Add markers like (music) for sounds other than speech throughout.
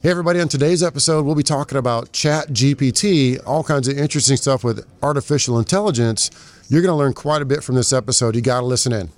Hey, everybody, on today's episode, we'll be talking about Chat GPT, all kinds of interesting stuff with artificial intelligence. You're going to learn quite a bit from this episode. You got to listen in.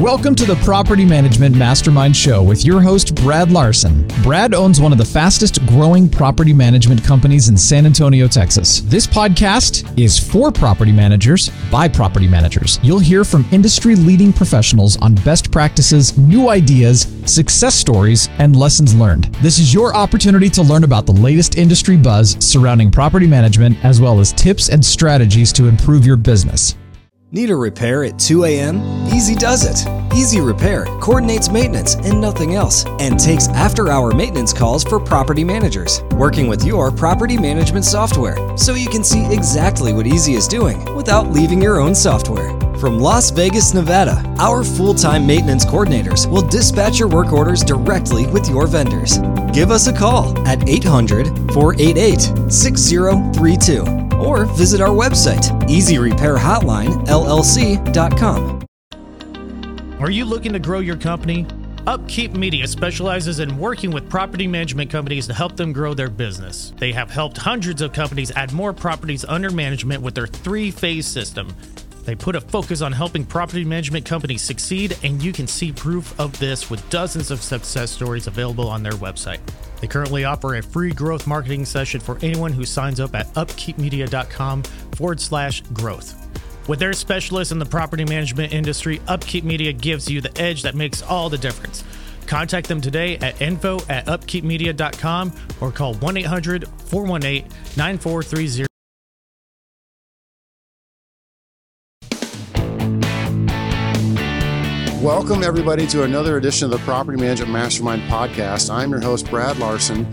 Welcome to the Property Management Mastermind Show with your host, Brad Larson. Brad owns one of the fastest growing property management companies in San Antonio, Texas. This podcast is for property managers by property managers. You'll hear from industry leading professionals on best practices, new ideas, success stories, and lessons learned. This is your opportunity to learn about the latest industry buzz surrounding property management, as well as tips and strategies to improve your business. Need a repair at 2 a.m.? Easy does it. Easy Repair coordinates maintenance and nothing else, and takes after hour maintenance calls for property managers, working with your property management software so you can see exactly what Easy is doing without leaving your own software. From Las Vegas, Nevada, our full time maintenance coordinators will dispatch your work orders directly with your vendors. Give us a call at 800 488 6032 or visit our website, easyrepairhotlinellc.com. Are you looking to grow your company? Upkeep Media specializes in working with property management companies to help them grow their business. They have helped hundreds of companies add more properties under management with their three phase system. They put a focus on helping property management companies succeed, and you can see proof of this with dozens of success stories available on their website. They currently offer a free growth marketing session for anyone who signs up at upkeepmedia.com forward slash growth. With their specialists in the property management industry, Upkeep Media gives you the edge that makes all the difference. Contact them today at info at upkeepmedia.com or call 1 800 418 9430. Welcome, everybody, to another edition of the Property Management Mastermind podcast. I'm your host, Brad Larson,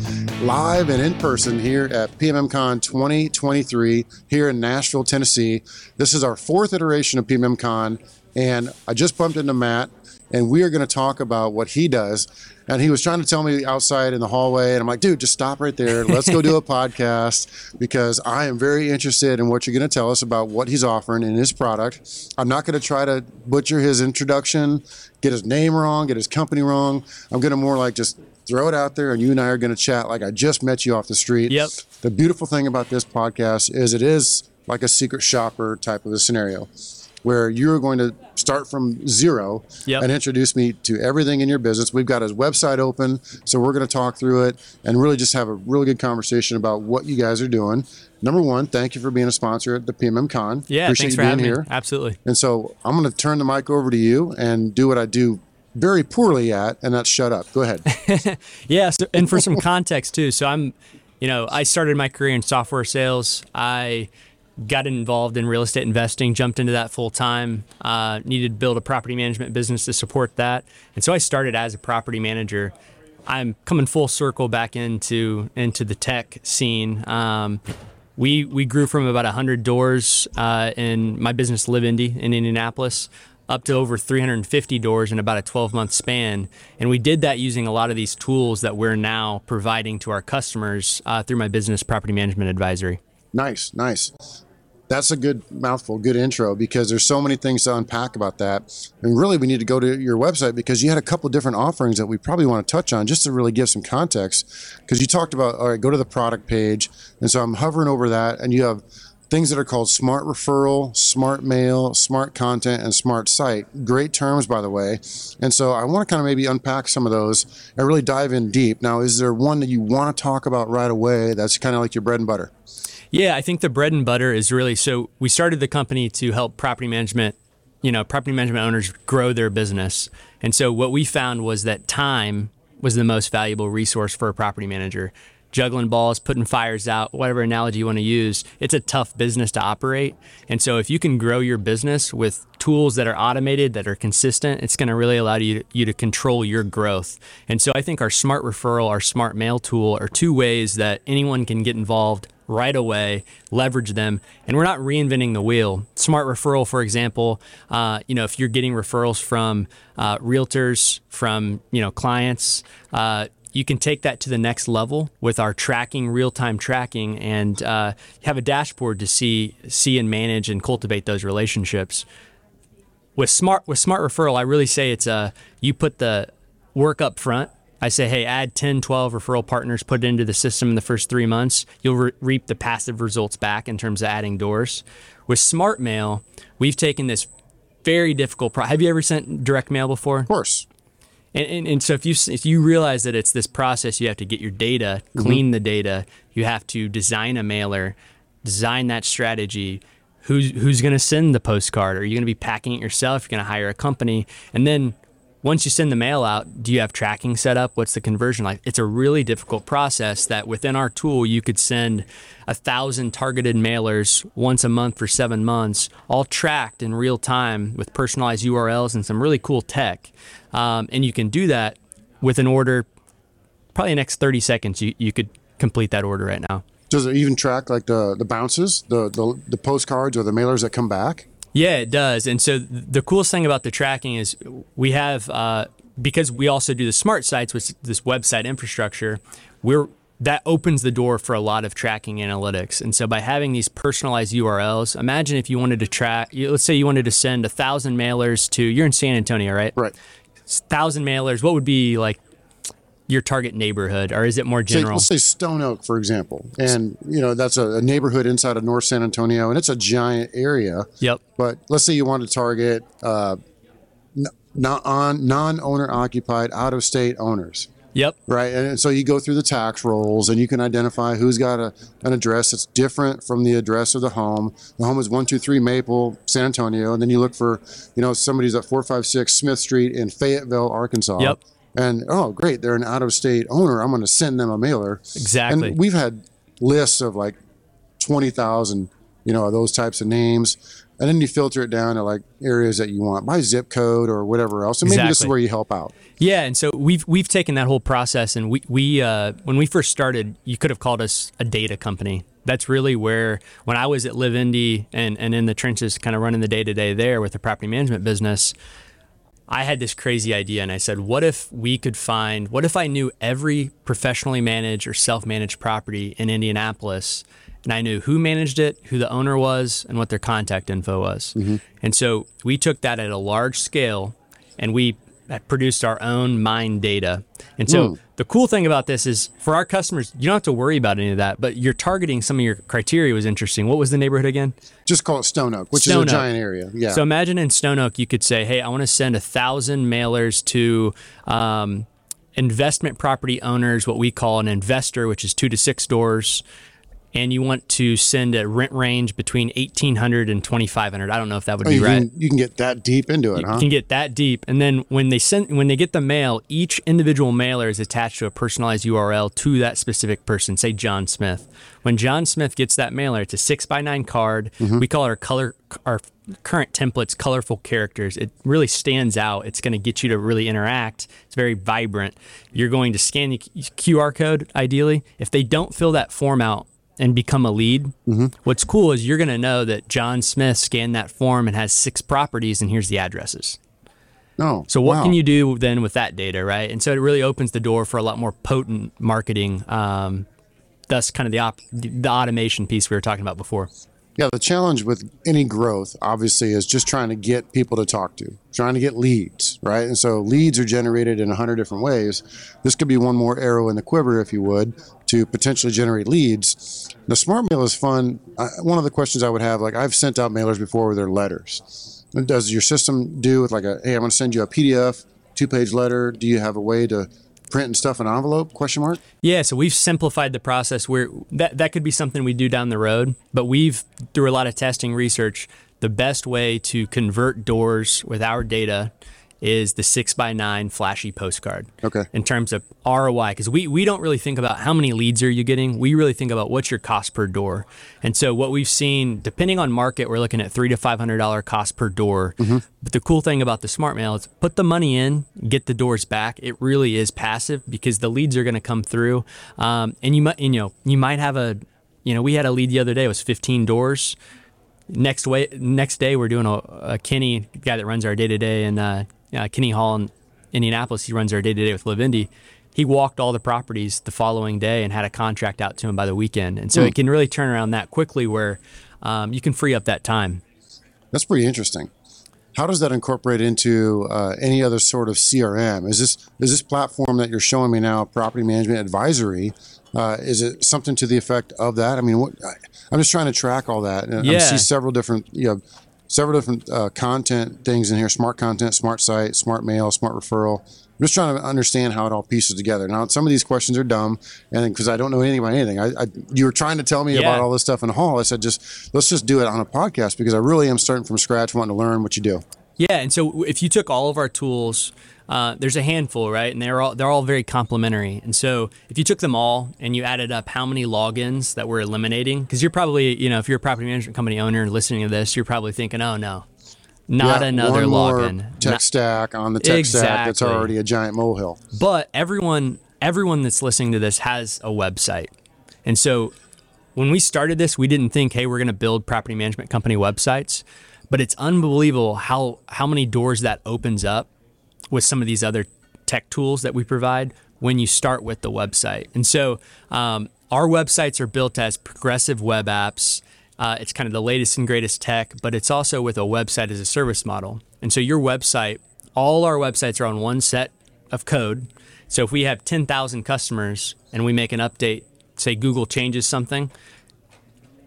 live and in person here at PMMCon 2023 here in Nashville, Tennessee. This is our fourth iteration of PMMCon, and I just bumped into Matt, and we are going to talk about what he does. And he was trying to tell me outside in the hallway, and I'm like, dude, just stop right there. Let's go do a (laughs) podcast because I am very interested in what you're going to tell us about what he's offering in his product. I'm not going to try to butcher his introduction, get his name wrong, get his company wrong. I'm going to more like just throw it out there, and you and I are going to chat like I just met you off the street. Yep. The beautiful thing about this podcast is it is like a secret shopper type of a scenario where you're going to start from zero Yep. and introduce me to everything in your business. We've got his website open, so we're going to talk through it and really just have a really good conversation about what you guys are doing. Number one, thank you for being a sponsor at the PMM Con. Yeah, Appreciate thanks for being having here. me. Absolutely. And so I'm going to turn the mic over to you and do what I do very poorly at, and that's shut up. Go ahead. (laughs) Yeah, so, and for some (laughs) context too. So I'm, you know, I started my career in software sales. I got involved in real estate investing, jumped into that full time. Uh, needed to build a property management business to support that, and so I started as a property manager. I'm coming full circle back into into the tech scene. Um, we we grew from about 100 doors uh, in my business Live Indy in Indianapolis up to over 350 doors in about a 12 month span. And we did that using a lot of these tools that we're now providing to our customers uh, through my business property management advisory. Nice, nice. That's a good mouthful, good intro because there's so many things to unpack about that. And really, we need to go to your website because you had a couple different offerings that we probably want to touch on just to really give some context. Because you talked about, all right, go to the product page. And so I'm hovering over that, and you have things that are called smart referral, smart mail, smart content, and smart site. Great terms, by the way. And so I want to kind of maybe unpack some of those and really dive in deep. Now, is there one that you want to talk about right away that's kind of like your bread and butter? Yeah, I think the bread and butter is really so we started the company to help property management, you know, property management owners grow their business. And so what we found was that time was the most valuable resource for a property manager. Juggling balls, putting fires out, whatever analogy you want to use, it's a tough business to operate. And so if you can grow your business with tools that are automated, that are consistent, it's going to really allow you you to control your growth. And so I think our smart referral, our smart mail tool are two ways that anyone can get involved right away, leverage them, and we're not reinventing the wheel. Smart referral, for example, uh, you know, if you're getting referrals from uh, realtors, from you know clients, uh, you can take that to the next level with our tracking, real-time tracking, and uh, have a dashboard to see see and manage and cultivate those relationships. With smart with smart referral, I really say it's a you put the work up front I say, hey, add 10, 12 referral partners, put it into the system in the first three months. You'll re- reap the passive results back in terms of adding doors. With Smart Mail, we've taken this very difficult. Pro- Have you ever sent direct mail before? Of course. And, and, and, so if you if you realize that it's this process, you have to get your data, clean mm-hmm. the data. You have to design a mailer, design that strategy. Who's who's going to send the postcard? Are you going to be packing it yourself? You're going to hire a company, and then once you send the mail out, do you have tracking set up? What's the conversion like? It's a really difficult process that within our tool, you could send a thousand targeted mailers once a month for seven months, all tracked in real time with personalized URLs and some really cool tech. Um, and you can do that with an order, probably the next 30 seconds, you, you could complete that order right now. Does it even track like the, the bounces, the, the, the postcards or the mailers that come back? Yeah, it does. And so the coolest thing about the tracking is we have uh, because we also do the smart sites, with this website infrastructure. We're that opens the door for a lot of tracking analytics. And so by having these personalized URLs, imagine if you wanted to track, let's say you wanted to send a thousand mailers to, you're in San Antonio, right? Right. Thousand mailers. What would be like your target neighborhood, or is it more general? Say, let's say Stone Oak, for example, and you know that's a, a, neighborhood inside of North San Antonio, and it's a giant area. Yep. But let's say you want to target uh, not on non-owner occupied out of state owners. Yep. Right. And so you go through the tax rolls and you can identify who's got a, an address that's different from the address of the home. The home is 123 Maple, San Antonio. And then you look for, you know, somebody's at 456 Smith Street in Fayetteville, Arkansas. Yep and oh great they're an out of state owner. I'm going to send them a mailer. Exactly. and we've had lists of like 20,000 you know those types of names. And then you filter it down to like areas that you want by zip code or whatever else. And maybe exactly. this is where you help out. Yeah and so we've we've taken that whole process and we we uh, when we first started you could have called us a data company. That's really where when I was at Live Indy and, and in the trenches kind of running the day to day there with the property management business, I had this crazy idea and I said, what if we could find, what if I knew every professionally managed or self managed property in Indianapolis and I knew who managed it, who the owner was, and what their contact info was? Mm-hmm. And so we took that at a large scale and we produced our own mine data. And so mm. the cool thing about this is for our customers, you don't have to worry about any of that, but you're targeting some of your criteria was interesting. What was the neighborhood again? Just call it Stone Oak, which Stone is a Oak. giant area. Yeah. So imagine in Stone Oak, you could say, hey, I want to send a thousand mailers to um, investment property owners, what we call an investor, which is two to six doors and you want to send a rent range between 1800 and 2500 i don't know if that would oh, be you right. can, you can get that deep into it you huh? can get that deep and then when they send when they get the mail each individual mailer is attached to a personalized url to that specific person say john smith. When john smith gets that mailer it's a six by nine card. Mm-hmm. we call our color our current templates colorful characters. It really stands out. It's going to get you to really interact. It's very vibrant. You're going to scan the qr code ideally. If they don't fill that form out and become a lead. Mm-hmm. What's cool is you're going to know that John Smith scanned that form and has six properties, and here's the addresses. No. So what wow. can you do then with that data, right? And so it really opens the door for a lot more potent marketing. Um, thus, kind of the op- the automation piece we were talking about before. Yeah, the challenge with any growth, obviously, is just trying to get people to talk to, trying to get leads, right? And so leads are generated in a hundred different ways. This could be one more arrow in the quiver, if you would, to potentially generate leads. The smart mail is fun. I, one of the questions I would have, like I've sent out mailers before with their letters. Does your system do with like a, hey, I'm going to send you a PDF, two page letter? Do you have a way to printing stuff in envelope question mark yeah so we've simplified the process where that, that could be something we do down the road but we've through a lot of testing research the best way to convert doors with our data is the six by nine flashy postcard. Okay. In terms of ROI, because we, we don't really think about how many leads are you getting. We really think about what's your cost per door. And so what we've seen, depending on market, we're looking at three to five hundred dollar cost per door. Mm-hmm. But the cool thing about the smart mail is put the money in, get the doors back. It really is passive because the leads are going to come through. Um, and you might you know you might have a you know we had a lead the other day it was 15 doors next way next day we're doing a, a Kenny guy that runs our day to day and uh, uh, Kenny Hall in Indianapolis. He runs our day to day with Live Indy. He walked all the properties the following day and had a contract out to him by the weekend. And so mm. it can really turn around that quickly where um, you can free up that time. That's pretty interesting. how does that incorporate into uh, any other sort of CRM? Is this is this platform that you're showing me now, Property Management Advisory? Uh, is it something to the effect of that? I mean, what, I, am just trying to track all that. And yeah. I see several different, you know, several different uh, content things in here: smart content, smart site, smart mail, smart referral. I'm just trying to understand how it all pieces together. Now, some of these questions are dumb, and because I don't know anything about anything, I, I, you were trying to tell me Yeah. about all this stuff in the hall. I said, just let's just do it on a podcast because I really am starting from scratch, wanting to learn what you do. Yeah, and so if you took all of our tools, uh, there's a handful, right? And they're all they're all very complementary. And so if you took them all and you added up how many logins that we're eliminating, because you're probably, you know, if you're a property management company owner listening to this, you're probably thinking, oh no, not Yeah, another login. tech Not- stack on the tech stack that's already a giant molehill. But everyone everyone that's listening to this has a website. And so when we started this, we didn't think, hey, we're going to build property management company websites. But it's unbelievable how how many doors that opens up with some of these other tech tools that we provide when you start with the website. And so um, our websites are built as progressive web apps. Uh, it's kind of the latest and greatest tech, but it's also with a website as a service model. And so your website, all our websites are on one set of code. So if we have 10,000 customers and we make an update, say Google changes something,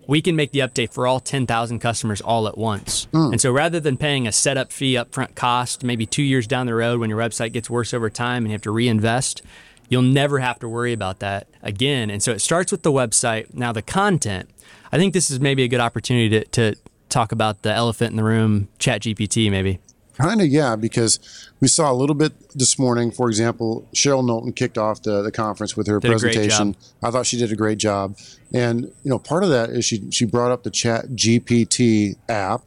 we can make the update for all 10,000 customers all at once. Mm. And so rather than paying a setup fee upfront cost, maybe two years down the road when your website gets worse over time and you have to reinvest, you'll never have to worry about that again. And so it starts with the website. Now, the content, I think this is maybe a good opportunity to, to talk about the elephant in the room, ChatGPT, maybe. Kind of, yeah, because we saw a little bit this morning. For example, Cheryl Knowlton kicked off the, the conference with her Did presentation. I thought she did a great job, and you know, part of that is she she brought up the Chat GPT app,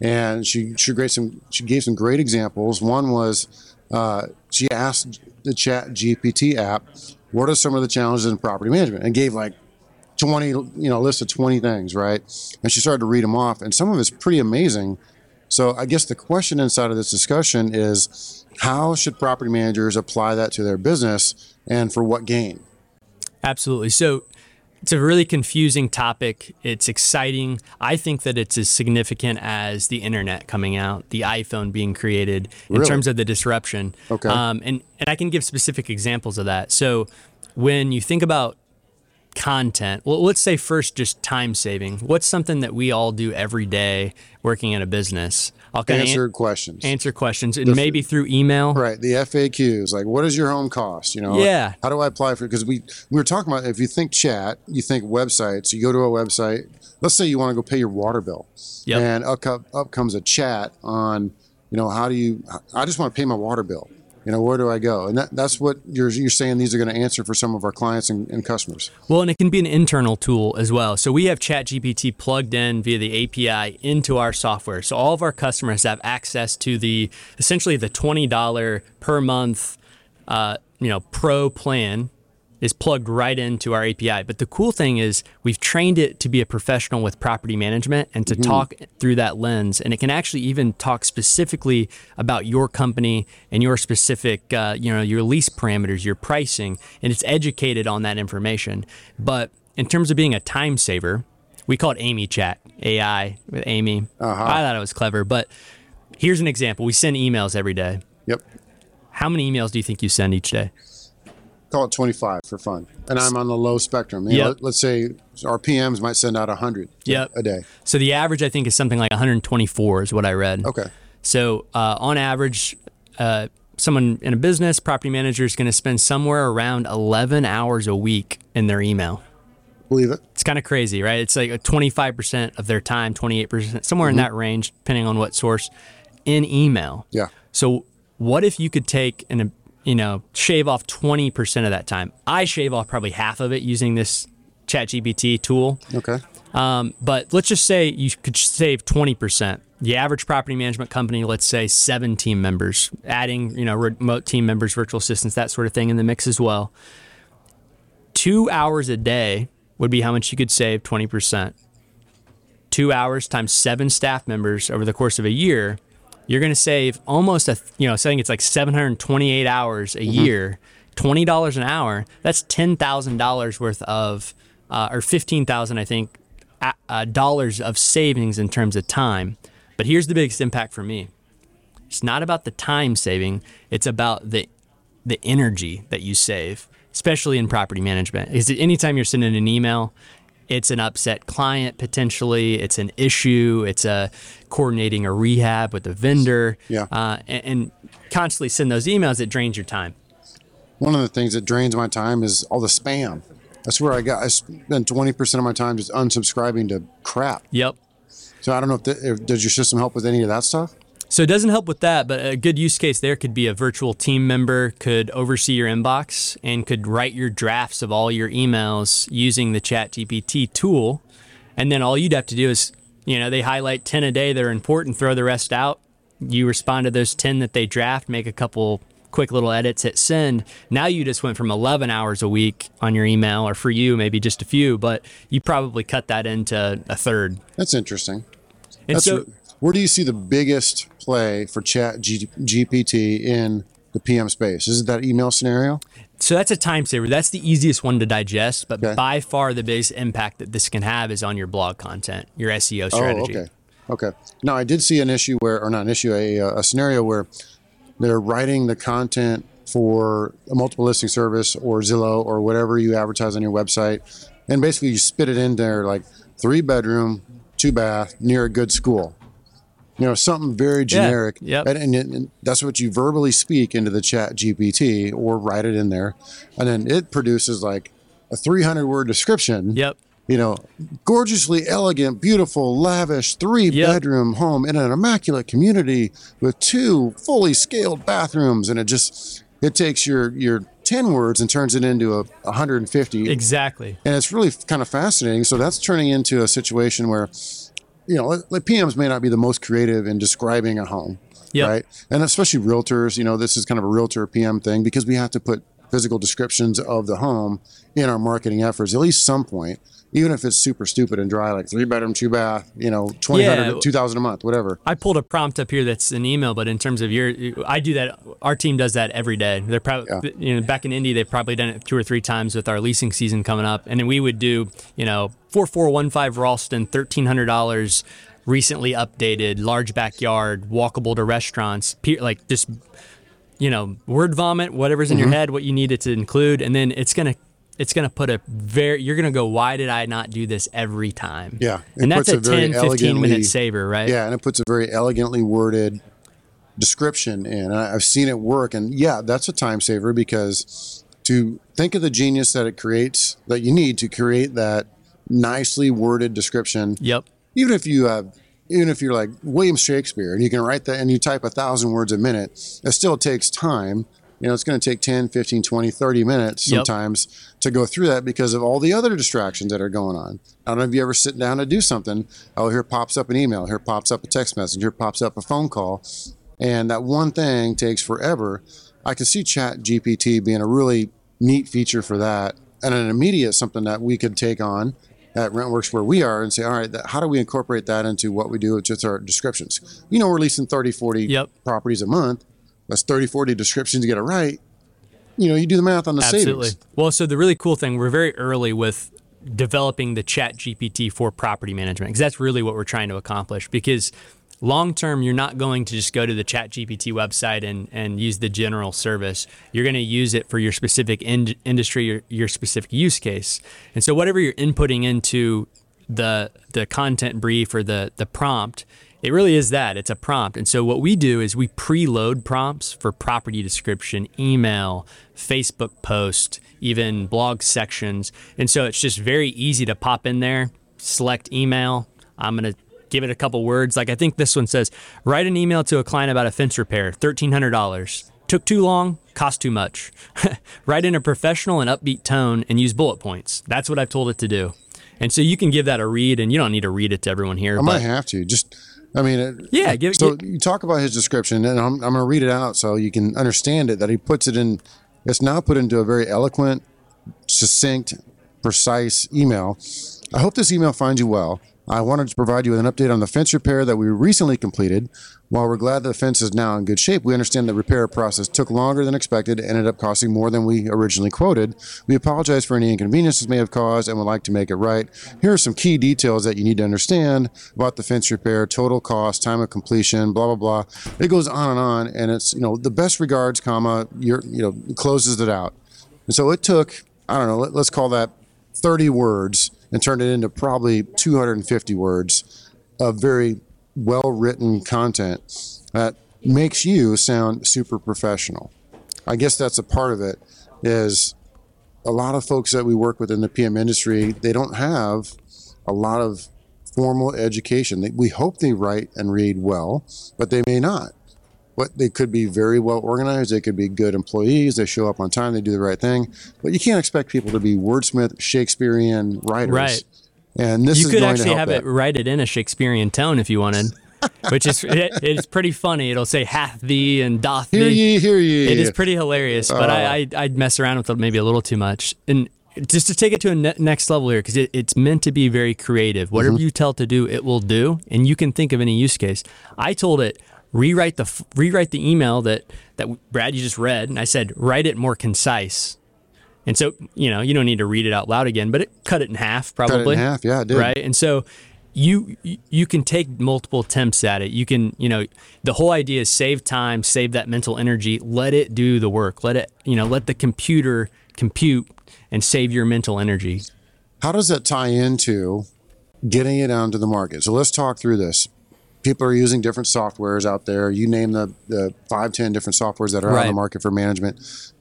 and she she gave some she gave some great examples. One was uh, she asked the Chat GPT app, "What are some of the challenges in property management?" and gave like 20 you know a list of 20 things right and she started to read them off and some of it's pretty amazing so i guess the question inside of this discussion is how should property managers apply that to their business and for what gain Absolutely. So it's a really confusing topic. It's exciting. I think that it's as significant as the internet coming out, the iPhone being created in Really? terms of the disruption. Okay. Um, and, and I can give specific examples of that. So when you think about content, well, let's say first just time saving. What's something that we all do every day working in a business? I'll kind answer questions answer questions and maybe through email. right the faqs like what does your home cost you know Yeah. how do i apply for because we we were talking about if you think chat you think websites you go to a website let's say you want to go pay your water bill Yep. and up, up comes a chat on you know how do you i just want to pay my water bill you know where do i go and that, that's what you're, you're saying these are going to answer for some of our clients and, and customers Well, and it can be an internal tool as well. So we have ChatGPT plugged in via the API into our software. So all of our customers have access to the essentially the twenty dollar per month, uh, you know, pro plan is plugged right into our API. But the cool thing is we've trained it to be a professional with property management and to talk through that lens. And it can actually even talk specifically about your company and your specific, uh, you know, your lease parameters, your pricing, and it's educated on that information. But in terms of being a time saver, we call it Amy Chat, AI with Amy. I thought it was clever. But here's an example. We send emails every day. yep How many emails do you think you send each day? Call it 25 for fun and i'm on the low spectrum you Yep. let, let's say our pms might send out 100 Yep. a day So the average, I think, is something like 124, is what I read. okay So uh, on average, uh, someone in a business, property manager, is going to spend somewhere around 11 hours a week in their email. believe it It's kind of crazy, right? It's like a 25% of their time, 28%, somewhere in that range, depending on what source, in email. yeah So what if you could take and you know shave off 20% of that time? I shave off probably half of it using this ChatGPT tool. okay Um, but let's just say you could save 20%. The average property management company, let's say seven team members, adding, you know, remote team members, virtual assistants, that sort of thing in the mix as well. Two hours a day would be how much you could save 20%. Two hours times seven staff members over the course of a year, you're going to save almost a, you know, saying it's like 728 hours a year, $20 an hour. That's $10,000 worth of, uh, or 15,000, I think, uh, uh, dollars of savings in terms of time. But here's the biggest impact for me It's not about the time saving, it's about the the energy that you save, especially in property management. Is it anytime you're sending an email, it's an upset client potentially, it's an issue, it's a coordinating a rehab with a vendor, Yeah. uh, and, and constantly send those emails. It drains your time. One of the things that drains my time is all the spam. That's where I got. I spend twenty percent of my time just unsubscribing to crap. Yep. So I don't know if, the, if does your system help with any of that stuff. So it doesn't help with that, but a good use case there could be a virtual team member could oversee your inbox and could write your drafts of all your emails using the Chat GPT tool. And then all you'd have to do is, you know, they highlight 10 a day that are important, throw the rest out. You respond to those 10 that they draft, make a couple quick little edits, hit send. Now you just went from 11 hours a week on your email, or for you, maybe just a few, but you probably cut that into a third. That's interesting. And That's so, where do you see the biggest play for Chat G- GPT in the PM space? Is it that email scenario? So that's a time saver. That's the easiest one to digest, but Okay. by far the biggest impact that this can have is on your blog content, your SEO oh, strategy. Oh, okay. Okay. Now, I did see an issue where, or not an issue, a, a scenario where they're writing the content for a multiple listing service or Zillow or whatever you advertise on your website. And basically, you spit it in there like three bedroom, two bath, near a good school. You know, something very generic. yep. And, and, and that's what you verbally speak into the chat GPT or write it in there. And then it produces like a 300 word description Yep. you know, gorgeously elegant, beautiful, lavish three Yep. bedroom home in an immaculate community with two fully scaled bathrooms. And it just, it takes your, your 10 words and turns it into a 150. Exactly. And it's really kind of fascinating. So that's turning into a situation where, you know, like PMs may not be the most creative in describing a home. Yep. Right. And especially realtors, you know, this is kind of a realtor PM thing because we have to put physical descriptions of the home in our marketing efforts at least some point, even if it's super stupid and dry, like three bedroom, two bath, you know, 2000 Yeah. 2000 a month, whatever. I pulled a prompt up here that's an email, but in terms of your, I do that. Our team does that every day. They're probably, you know, back in Indy, they've probably done it two or three times with our leasing season coming up. And then we would do, you know, 4415 Ralston, $1,300, recently updated, large backyard, walkable to restaurants, pe- like just, you know, word vomit, whatever's in your mm-hmm. head, what you need it to include. And then it's going to, it's going to put a very, you're going to go, why did I not do this every time? Yeah. And that's a a 10, 15 minute saver, right? Yeah, and it puts a very elegantly worded description in. And I've seen it work. And yeah, that's a time saver because to think of the genius that it creates, that you need to create that nicely worded description, Yep. even if you have even if you're like William Shakespeare and you can write that and you type a thousand words a minute, it still takes time. You know, it's going to take 10, 15, 20, 30 minutes Yep. sometimes to go through that because of all the other distractions that are going on. I don't know if you ever sit down to do something. Oh, here pops up an email, here pops up a text message, here pops up a phone call. And that one thing takes forever. I can see Chat GPT being a really neat feature for that and an immediate something that we could take on at Rentworks where we are and say, all right, that, how do we incorporate that into what we do with just our descriptions? You know, we're leasing 30, 40 Yep. properties a month. That's 30, 40 descriptions to get it right. You know, you do the math on the savings. Absolutely. savings. Well, so the really cool thing, we're very early with developing the Chat GPT for property management because that's really what we're trying to accomplish. Because long term, you're not going to just go to the Chat GPT website and, and use the general service. You're going to use it for your specific in- industry, your, your specific use case. And so, whatever you're inputting into the the content brief or the the prompt, it really is that. It's a prompt. And so what we do is we preload prompts for property description, email, Facebook post, even blog sections. And so it's just very easy to pop in there, select email. I'm going to give it a couple words. Like I think this one says, write an email to a client about a fence repair, $1,300. Took too long, cost too much. (laughs) write in a professional and upbeat tone and use bullet points. That's what I've told it to do. And so you can give that a read, and you don't need to read it to everyone here. I might have to. Just, I mean, it, Yeah, give- So give- you talk about his description, and I'm, I'm going to read it out so you can understand it. That he puts it in. It's now put into a very eloquent, succinct, precise email. I hope this email finds you well. I wanted to provide you with an update on the fence repair that we recently completed. While we're glad the fence is now in good shape, we understand the repair process took longer than expected and ended up costing more than we originally quoted. We apologize for any inconvenience this may have caused and would like to make it right. Here are some key details that you need to understand about the fence repair, total cost, time of completion, blah blah blah. It goes on and on, and it's you know the best regards, comma, you you know closes it out. And so it took I don't know, let, let's call that 30 words and turned it into probably 250 words of very well written content that makes you sound super professional. I guess that's a part of it is a lot of folks that we work with in the PM industry, they don't have a lot of formal education. We hope they write and read well, but they may not. But they could be very well organized. They could be good employees. They show up on time. They do the right thing. But you can't expect people to be wordsmith, Shakespearean writers. Right. And this you is could going actually have that. it write it in a Shakespearean tone if you wanted, (laughs) which is it, it's pretty funny. It'll say hath thee and doth Hear thee. ye, hear ye. It is pretty hilarious, but Uh. I, I I'd mess around with it maybe a little too much. And just to take it to a ne- next level here, because it, it's meant to be very creative. Whatever Mm-hmm. you tell it to do, it will do, and you can think of any use case. I told it rewrite the rewrite the email that that Brad you just read, and I said write it more concise. And so you know you don't need to read it out loud again, but it cut it in half probably. Cut it in half. Yeah, it did. Right, and so. You you can take multiple attempts at it. You can you know the whole idea is save time, save that mental energy. Let it do the work. Let it you know let the computer compute and save your mental energy. How does that tie into getting it onto the market? So let's talk through this. People are using different softwares out there. You name the, the five, ten different softwares that are out on the market for management.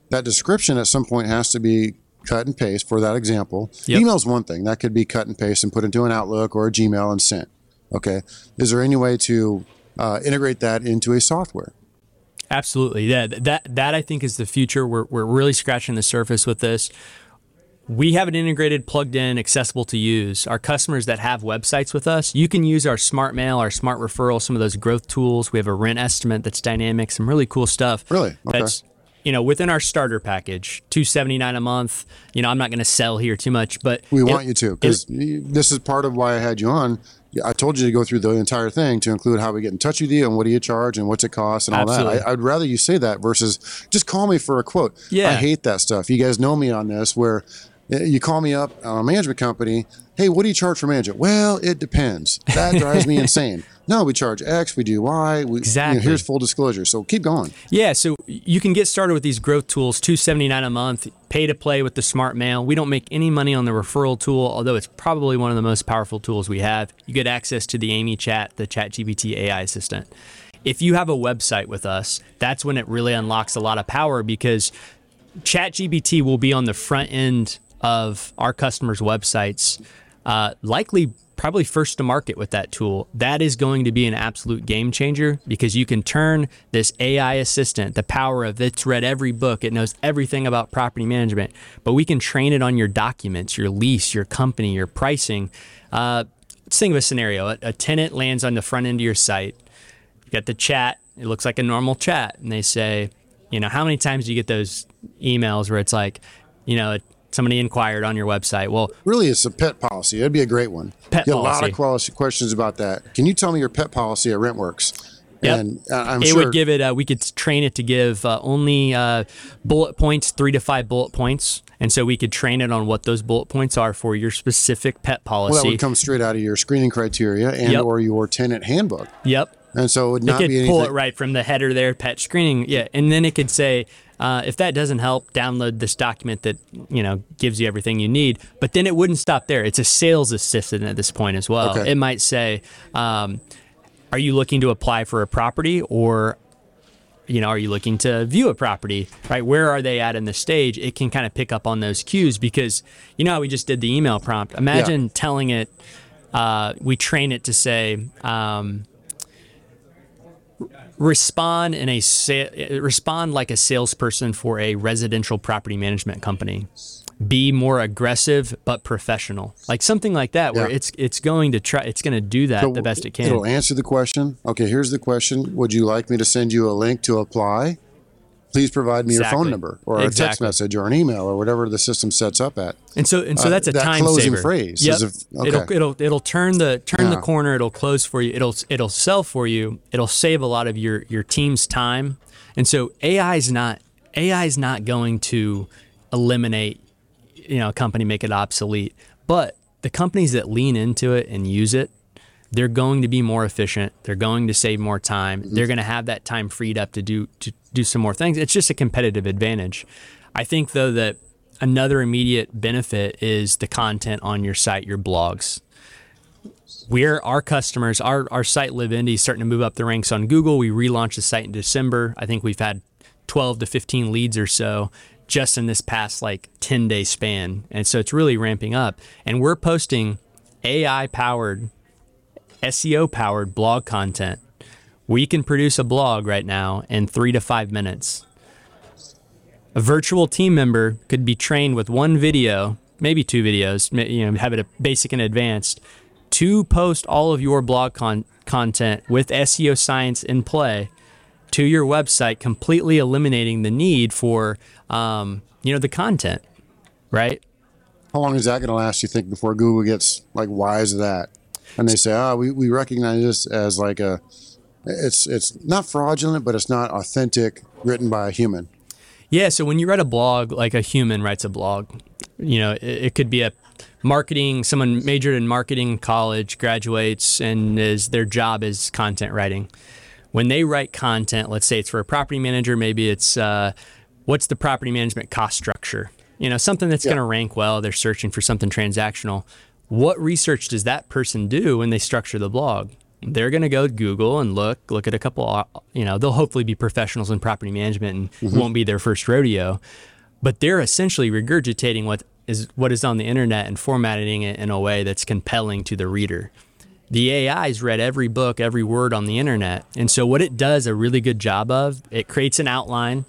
That description at some point has to be cut and paste for that example. Yep. is one thing. That could be cut and paste and put into an Outlook or a Gmail and sent. Okay. Is there any way to uh, integrate that into a software? Absolutely. Yeah, th- that that I think is the future. We're we're really scratching the surface with this. We have it integrated, plugged in, accessible to use. Our customers that have websites with us, you can use our smart mail, our smart referral, some of those growth tools. We have a rent estimate that's dynamic, some really cool stuff. Really? Okay. That's you know, within our starter package, two seventy nine a month. You know, I'm not going to sell here too much, but We it- want you to, because this is part of why I had you on. I told you to go through the entire thing to include how we get in touch with you and what do you charge and what's it cost and all Absolutely. that. I, I'd rather you say that versus just call me for a quote. Yeah. I hate that stuff. You guys know me on this where Uh, you call me up on a management company. Hey, what do you charge for management? Well, it depends. That (laughs) drives me insane. No, we charge X, we do Y. We, you know, Exactly. here's full disclosure. So keep going. Yeah, so you can get started with these growth tools, two seventy nine a month, pay to play with the smart mail. We don't make any money on the referral tool, although it's probably one of the most powerful tools we have. You get access to the Amy Chat, the ChatGPT AI assistant. If you have a website with us, that's when it really unlocks a lot of power because ChatGPT will be on the front end of our customers' websites, uh, likely probably first to market with that tool. That is going to be an absolute game changer because you can turn this AI assistant, the power of it's read every book, it knows everything about property management, but we can train it on your documents, your lease, your company, your pricing. Uh, let's think of a scenario: a, a tenant lands on the front end of your site. You got the chat. It looks like a normal chat, and they say, you know, how many times do you get those emails where it's like, you know, somebody inquired on your website? Well, Really, it's a pet policy. It'd be a great one. Pet Get a lot of quali- questions about that. Can you tell me your pet policy at RentWorks? Yep. And uh, I'm it sure would give it. Uh, we could train it to give uh, only uh, bullet points, three to five bullet points, and so we could train it on what those bullet points are for your specific pet policy. Well, that policy. would come straight out of your screening criteria and Yep. or your tenant handbook. yep. And so it would It could be pull it right from the header there, pet screening. Yeah, and then it could say, uh, if that doesn't help, download this document that you know gives you everything you need. But then it wouldn't stop there. It's a sales assistant at this point as well. Okay. It might say, um, "Are you looking to apply for a property, or you know, are you looking to view a property? Right? Where are they at in the stage? It can kind of pick up on those cues because you know how we just did the email prompt. Imagine telling it. Uh, we train it to say. Um, respond in a sa- respond like a salesperson for a residential property management company be more aggressive but professional like something like that where Yeah. it's it's going to try it's going to do that So the best it can It'll answer the question. Okay, here's the question. Would you like me to send you a link to apply? Please provide me your phone number or a text message or an email or whatever the system sets up at. And so and so Uh, that's a that time closing saver. phrase Yep. if- okay. It'll it'll it'll turn the turn the corner. It'll close for you. It'll it'll sell for you. It'll save a lot of your your team's time. And so AI is not AI is not going to eliminate you know a company make it obsolete. But the companies that lean into it and use it, they're going to be more efficient. They're going to save more time. Mm-hmm. They're going to have that time freed up to do to do some more things. It's just a competitive advantage. I think though that another immediate benefit is the content on your site, your blogs. We're our customers, our our site Live Indy is starting to move up the ranks on Google. We relaunched the site in December. I think we've had 12 to 15 leads or so just in this past like 10 day span. And so it's really ramping up. And we're posting AI powered SEO powered blog content. We can produce a blog right now in three to five minutes. A virtual team member could be trained with one video, maybe two videos, you know, have it a basic and advanced, to post all of your blog con- content with SEO science in play to your website, completely eliminating the need for, um, you know, the content, right? How long is that going to last, you think, before Google gets like wise to that? And they say, oh, we, we recognize this as like a, it's it's not fraudulent, but it's not authentic, written by a human. Yeah, so when you write a blog, like a human writes a blog, you know, it, it could be a marketing, someone majored in marketing college, graduates, and is their job is content writing. When they write content, let's say it's for a property manager, maybe it's uh, what's the property management cost structure? You know, something that's Yeah. going to rank well. They're searching for something transactional. What research does that person do when they structure the blog? They're going to go Google and look, look at a couple, you know, they'll hopefully be professionals in property management and mm-hmm. won't be their first rodeo, but they're essentially regurgitating what is what is on the internet and formatting it in a way that's compelling to the reader. The AI's read every book, every word on the internet. And so what it does a really good job of, it creates an outline.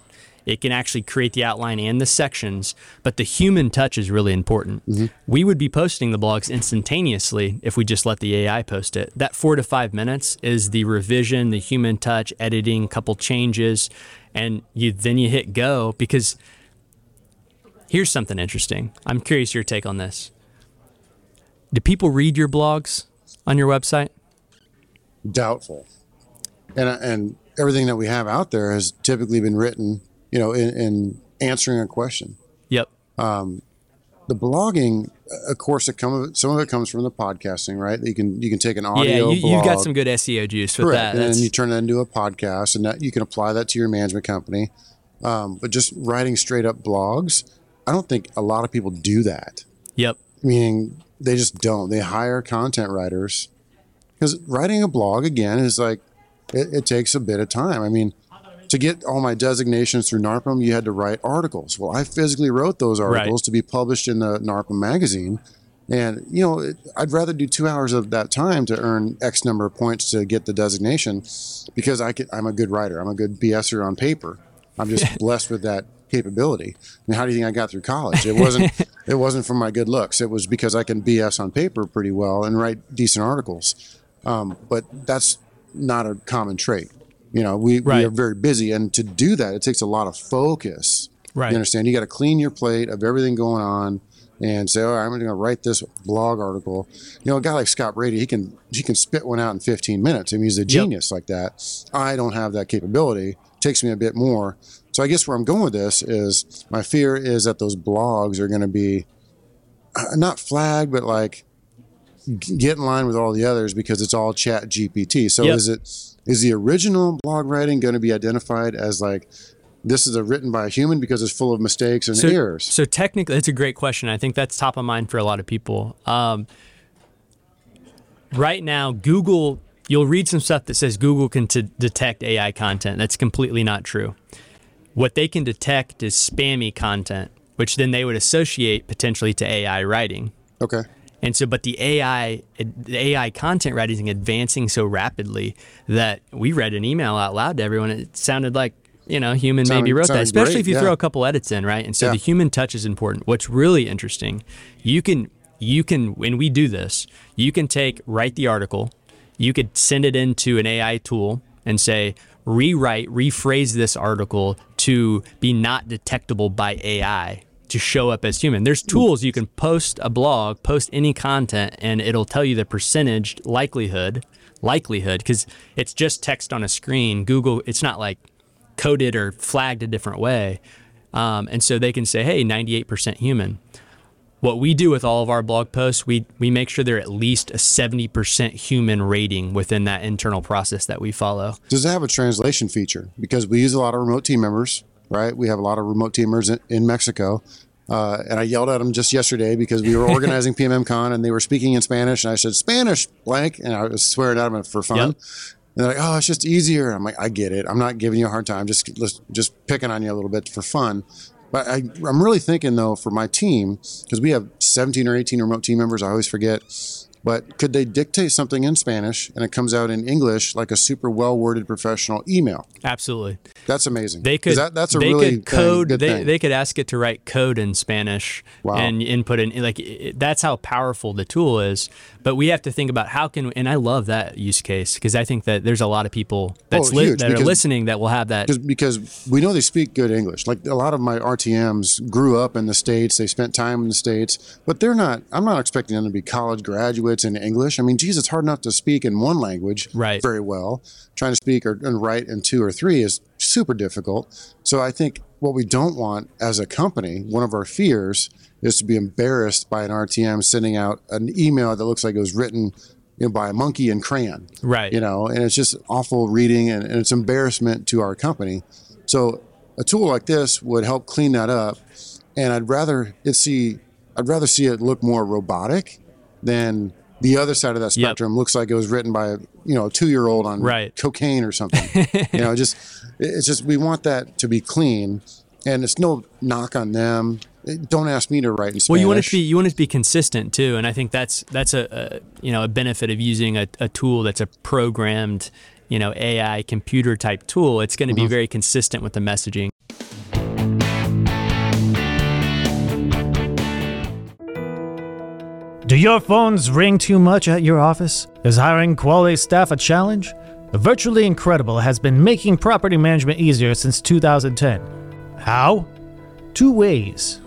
It can actually create the outline and the sections, but the human touch is really important. Mm-hmm. We would be posting the blogs instantaneously if we just let the AI post it. That four to five minutes is the revision, the human touch, editing, couple changes, and you then you hit go because here's something interesting. I'm curious your take on this. Do people read your blogs on your website? Doubtful. And and everything that we have out there has typically been written, you know, in, in answering a question. Yep. The blogging, of course, it come some of it comes from the podcasting, right? You can you can take an Yeah, audio. you, you've got some good SEO juice with Correct. that. And then you turn it into a podcast, and that you can apply that to your management company. Um, but just writing straight up blogs, I don't think a lot of people do that. yep. Meaning they just don't. They hire content writers because writing a blog again is like it, it takes a bit of time. I mean, to get all my designations through NARPM, you had to write articles. Well, I physically wrote those articles to be published in the NARPM magazine. And, you know, it, I'd rather do two hours of that time to earn X number of points to get the designation because I could, I'm a good writer. I'm a good BSer on paper. I'm just (laughs) blessed with that capability. I mean, how do you think I got through college? It wasn't, (laughs) it wasn't from my good looks. It was because I can BS on paper pretty well and write decent articles. Um, but that's not a common trait. You know, we, we are very busy, and to do that, it takes a lot of focus. Right. You understand? You got to clean your plate of everything going on, and say, "All right, I'm going to write this blog article." You know, a guy like Scott Brady, he can he can spit one out in 15 minutes. I mean, he's a genius like that. I don't have that capability. It takes me a bit more. So I guess where I'm going with this is my fear is that those blogs are going to be uh, not flagged, but like get in line with all the others because it's all chat GPT. So Yep. is it is the original blog writing going to be identified as like this is a written by a human because it's full of mistakes and So, errors? so technically, that's a great question. I think that's top of mind for a lot of people. Um, right now, Google, you'll read some stuff that says Google can t- detect AI content. That's completely not true. What they can detect is spammy content, which then they would associate potentially to AI writing. Okay. And so, but the AI, the AI content writing is advancing so rapidly that we read an email out loud to everyone. It sounded like, you know, human Sounded- maybe wrote that, especially great, if you yeah. throw a couple edits in, right? And so Yeah. the human touch is important. What's really interesting, you can, you can, when we do this, you can take, write the article, you could send it into an AI tool and say, rewrite, rephrase this article to be not detectable by AI to show up as human. There's tools you can post a blog, post any content, and it'll tell you the percentage likelihood, likelihood, because it's just text on a screen. Google, it's not like coded or flagged a different way. Um, and so they can say, hey, 98% human. What we do with all of our blog posts, we, we make sure they're at least a 70% human rating within that internal process that we follow. Does it have a translation feature? Because we use a lot of remote team members, right? We have a lot of remote teamers in, in Mexico. Uh, and I yelled at them just yesterday because we were (laughs) organizing PMMCon and they were speaking in Spanish. And I said, Spanish, blank. And I was swearing at them for fun. Yep. And they're like, oh, it's just easier. I'm like, I get it. I'm not giving you a hard time. Just just picking on you a little bit for fun. But I, I'm really thinking though for my team because we have 17 or 18 remote team members. I always forget but could they dictate something in Spanish and it comes out in English like a super well worded professional email? Absolutely. That's amazing. They could. That, that's a they really could code. Thing, they, they could ask it to write code in Spanish wow. and input in like it, that's how powerful the tool is. But we have to think about how can. And I love that use case because I think that there's a lot of people that's oh, li- that because, are listening that will have that. Because we know they speak good English. Like a lot of my RTMs grew up in the states. They spent time in the states, but they're not. I'm not expecting them to be college graduates in English. I mean, geez, it's hard enough to speak in one language right. very well. Trying to speak or, and write in two or three is super difficult. So I think what we don't want as a company, one of our fears is to be embarrassed by an RTM sending out an email that looks like it was written you know, by a monkey in crayon. Right. You know, and it's just awful reading and, and it's embarrassment to our company. So a tool like this would help clean that up. And I'd rather it see I'd rather see it look more robotic than the other side of that spectrum yep. looks like it was written by a you know a two year old on right. cocaine or something. (laughs) you know, just it's just we want that to be clean, and it's no knock on them. Don't ask me to write in Spanish. Well, you want it to be you want it to be consistent too, and I think that's that's a, a you know a benefit of using a, a tool that's a programmed you know AI computer type tool. It's going to mm-hmm. be very consistent with the messaging. Do your phones ring too much at your office? Is hiring quality staff a challenge? Virtually Incredible has been making property management easier since 2010. How? Two ways.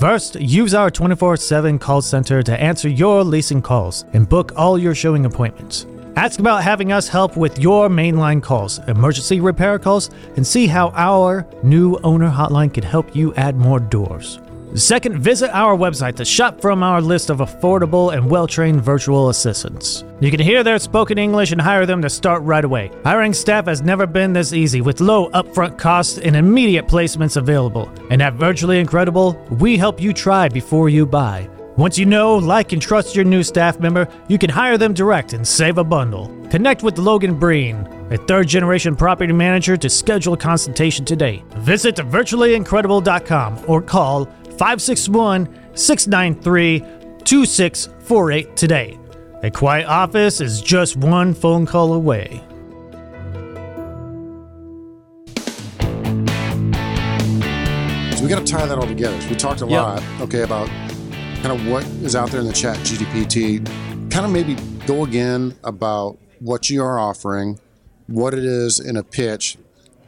First, use our 24 7 call center to answer your leasing calls and book all your showing appointments. Ask about having us help with your mainline calls, emergency repair calls, and see how our new owner hotline can help you add more doors. Second, visit our website to shop from our list of affordable and well trained virtual assistants. You can hear their spoken English and hire them to start right away. Hiring staff has never been this easy with low upfront costs and immediate placements available. And at Virtually Incredible, we help you try before you buy. Once you know, like, and trust your new staff member, you can hire them direct and save a bundle. Connect with Logan Breen, a third generation property manager, to schedule a consultation today. Visit virtuallyincredible.com or call 561 693 2648 today. A quiet office is just one phone call away. So we got to tie that all together. So we talked a yep. lot, okay, about kind of what is out there in the chat GPT. Kind of maybe go again about what you are offering, what it is in a pitch,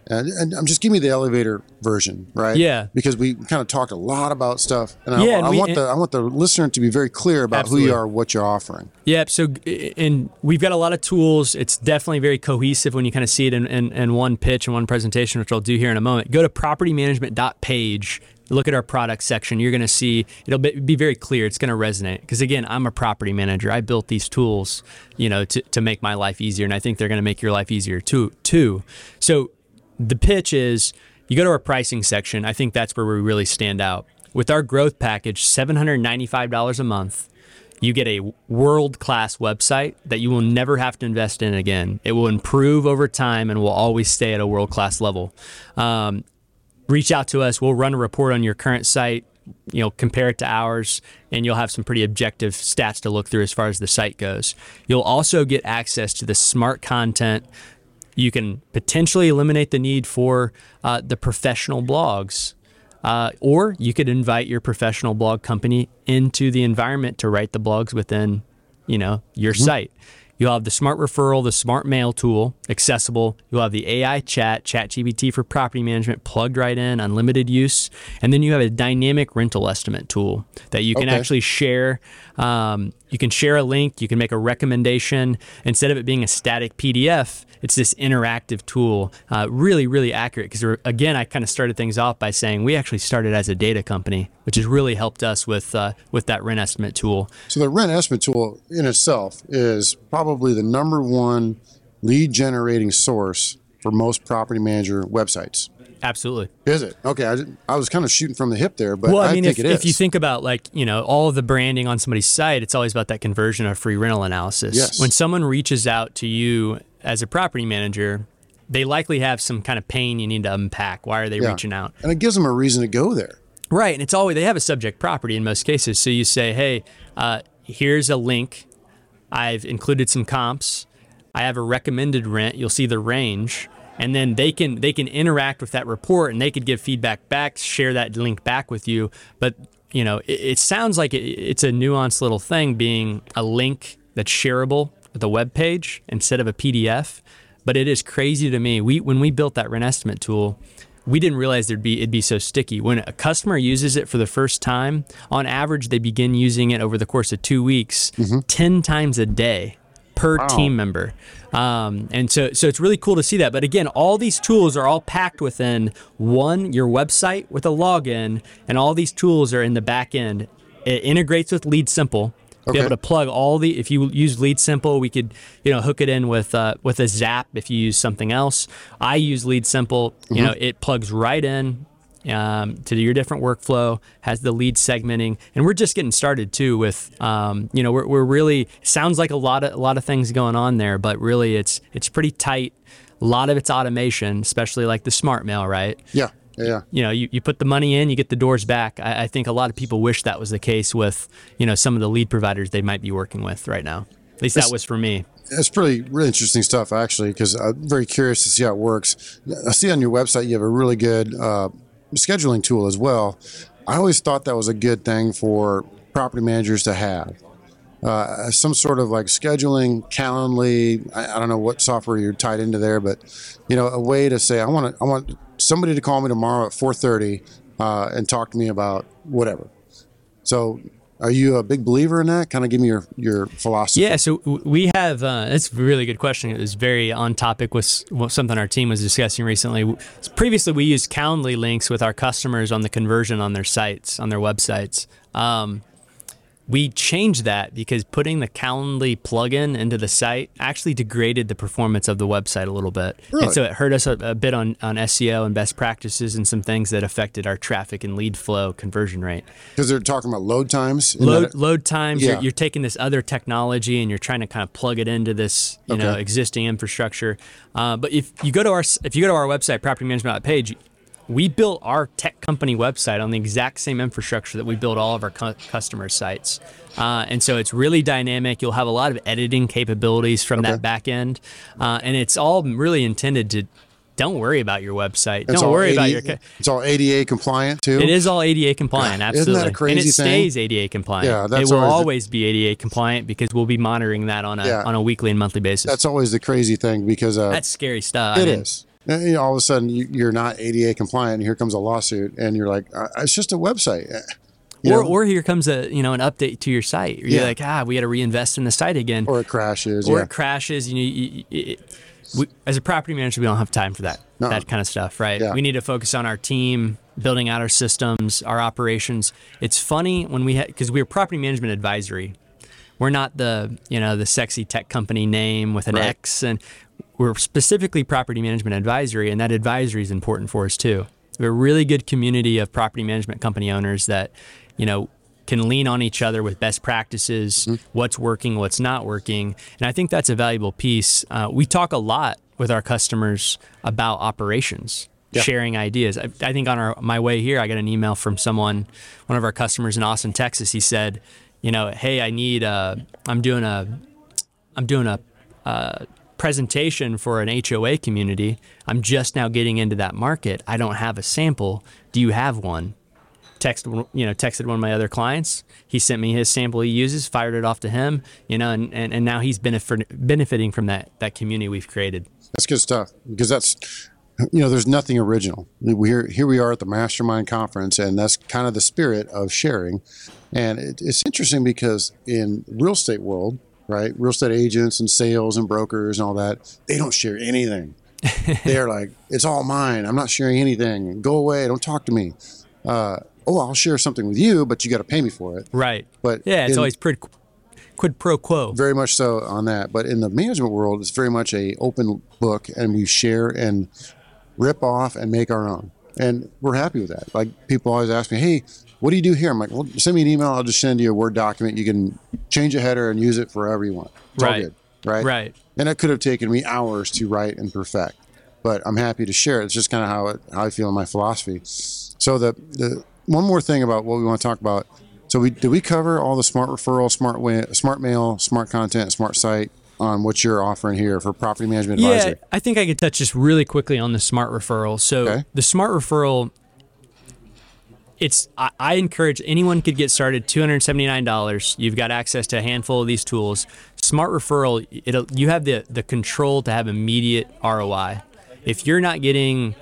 and, and I'm just give me the elevator version, right? Yeah. Because we kind of talked a lot about stuff, and I, yeah, I, I we, want the I want the listener to be very clear about absolutely. who you are, what you're offering. Yeah. So, and we've got a lot of tools. It's definitely very cohesive when you kind of see it in, in, in one pitch and one presentation, which I'll do here in a moment. Go to propertymanagement.page look at our product section, you're going to see it'll be, very clear. It's going to resonate because again, I'm a property manager. I built these tools, you know, to, to make my life easier, and I think they're going to make your life easier too. Too. So the pitch is you go to our pricing section. I think that's where we really stand out. With our growth package, $795 a month, you get a world class website that you will never have to invest in again. It will improve over time and will always stay at a world class level. Um, reach out to us. We'll run a report on your current site, you know, compare it to ours, and you'll have some pretty objective stats to look through as far as the site goes. You'll also get access to the smart content you can potentially eliminate the need for uh, the professional blogs. Uh, or you could invite your professional blog company into the environment to write the blogs within, you know, your mm-hmm. site. You'll have the smart referral, the smart mail tool, accessible. You'll have the AI chat, ChatGPT for property management, plugged right in, unlimited use. And then you have a dynamic rental estimate tool that you can Okay. actually share. Um, you can share a link, you can make a recommendation. Instead of it being a static PDF, it's this interactive tool. Uh, really, really accurate. Because again, I kind of started things off by saying we actually started as a data company, which has really helped us with uh, with that rent estimate tool. So the rent estimate tool in itself is probably the number one lead generating source for most property manager websites. Absolutely. Is it? Okay, I, I was kind of shooting from the hip there, but well, I I, mean, if, if you think about like you know all of the branding on somebody's site, it's always about that conversion of free rental analysis. Yes. When someone reaches out to you as a property manager, they likely have some kind of pain you need to unpack. Why are they Yeah. reaching out? and it gives them a reason to go there. Right, and it's always they have a subject property in most cases. So you say, hey, uh, here's a link. I've included some comps. I have a recommended rent. You'll see the range, and then they can they can interact with that report, and they could give feedback back, share that link back with you. But you know, it, it sounds like it, it's a nuanced little thing, being a link that's shareable with a web page instead of a PDF. But it is crazy to me. We when we built that rent estimate tool, we didn't realize there'd be it'd be so sticky. When a customer uses it for the first time, on average they begin using it over the course of two weeks, ten times a day per team member. Um, and so so it's really cool to see that. But again, all these tools are all packed within one your website with a login, and all these tools are in the back end. It integrates with Lead Simple. Be Okay. able to plug all the. If you use Lead Simple, we could you know hook it in with uh, with a Zap. If you use something else, I use Lead Simple. You know it plugs right in um, to your different workflow. Has the lead segmenting, and we're just getting started too. With um, you know we're, we're really sounds like a lot of a lot of things going on there, but really it's it's pretty tight. A lot of it's automation, especially like the smart mail, right? Yeah, yeah. you know, you, you put the money in, you get the doors back. I, I think a lot of people wish that was the case with, you know, some of the lead providers they might be working with right now. At least that was for me. It's pretty really interesting stuff actually because I'm very curious to see how it works. I see on your website you have a really good uh, scheduling tool as well. I always thought that was a good thing for property managers to have. Uh, some sort of like scheduling, Calendly. I, I don't know what software you're tied into there, but you know, a way to say I want to, I want somebody to call me tomorrow at 4:30 uh, and talk to me about whatever. So, are you a big believer in that? Kind of give me your your philosophy. Yeah, so we have. Uh, that's a really good question. It was very on topic with something our team was discussing recently. Previously, we used Calendly links with our customers on the conversion on their sites, on their websites. Um, we changed that because putting the Calendly plugin into the site actually degraded the performance of the website a little bit. Really? And so it hurt us a, a bit on, on SEO and best practices and some things that affected our traffic and lead flow conversion rate. because they're talking about load times. Load, that- load times, Yeah. you're, you're taking this other technology and you're trying to kind of plug it into this you know existing infrastructure. Uh, but if you go to our if you go to our website propertymanagement.page, we built our tech company website on the exact same infrastructure that we build all of our cu- customer sites. Uh, and so it's really dynamic. You'll have a lot of editing capabilities from Okay. that back end. Uh, and it's all really intended to don't worry about your website. it's don't worry about your. It's all ADA compliant too. it is all ADA compliant, God, isn't that a crazy and it thing? stays ADA compliant. Yeah, that's it will always be ADA compliant because we'll be monitoring that on a Yeah. on a weekly and monthly basis. That's always the crazy thing because uh, That's scary stuff. it I mean, is. And, you know, all of a sudden you, you're not ADA compliant, and here comes a lawsuit, and you're like, uh, it's just a website. Uh, You Or, know, or here comes a you know an update to your site. You're Yeah. like ah we got to reinvest in the site again. or it crashes. or yeah. it crashes. You know, you, you, it, we, as a property manager, we don't have time for that No. that kind of stuff, right? Yeah. We need to focus on our team, building out our systems, our operations. It's funny when we because we're property management advisory. We're not the you know the sexy tech company name with an Right. X, and we're specifically property management advisory, and that advisory is important for us too. We have a really good community of property management company owners that you know can lean on each other with best practices, what's working, what's not working. And I think that's a valuable piece. Uh, we talk a lot with our customers about operations, Yeah. sharing ideas. I, I think on our my way here, I got an email from someone, one of our customers in Austin, Texas. He said, you know, hey, I need, uh, I'm doing a, I'm doing a, uh, presentation for an HOA community. I'm just now getting into that market. I don't have a sample. Do you have one? text you know texted one of my other clients. He sent me his sample he uses, fired it off to him, you know, and, and, and now he's benefit, benefiting from that that community we've created. That's good stuff because that's you know there's nothing original. We here here we are at the Mastermind conference, and that's kind of the spirit of sharing. And it, it's interesting because in real estate world, right, real estate agents and sales and brokers and all that, they don't share anything. (laughs) They're like, it's all mine. I'm not sharing anything. Go away. Don't talk to me. Uh, oh, I'll share something with you, but you got to pay me for it. Right. But yeah, it's in- always quid, quid pro quo. very much so on that. But in the management world, it's very much a open book, and we share and rip off and make our own. And we're happy with that. Like people always ask me, "Hey, what do you do here?" I'm like, "Well, send me an email. I'll just send you a Word document. You can change a header and use it forever you want. It's all Right. good, right? Right. And it could have taken me hours to write and perfect, but I'm happy to share. it. It's just kind of how it, how I feel in my philosophy. So the the one more thing about what we want to talk about. So we did we cover all the smart referral, smart way, smart mail, smart content, smart site on what you're offering here for property management Yeah. I think I could touch just really quickly on the smart referral. So Okay. the smart referral, it's I, I encourage anyone could get started. Two hundred seventy nine dollars. You've got access to a handful of these tools. Smart referral, it'll you have the the control to have immediate ROI. If you're not getting,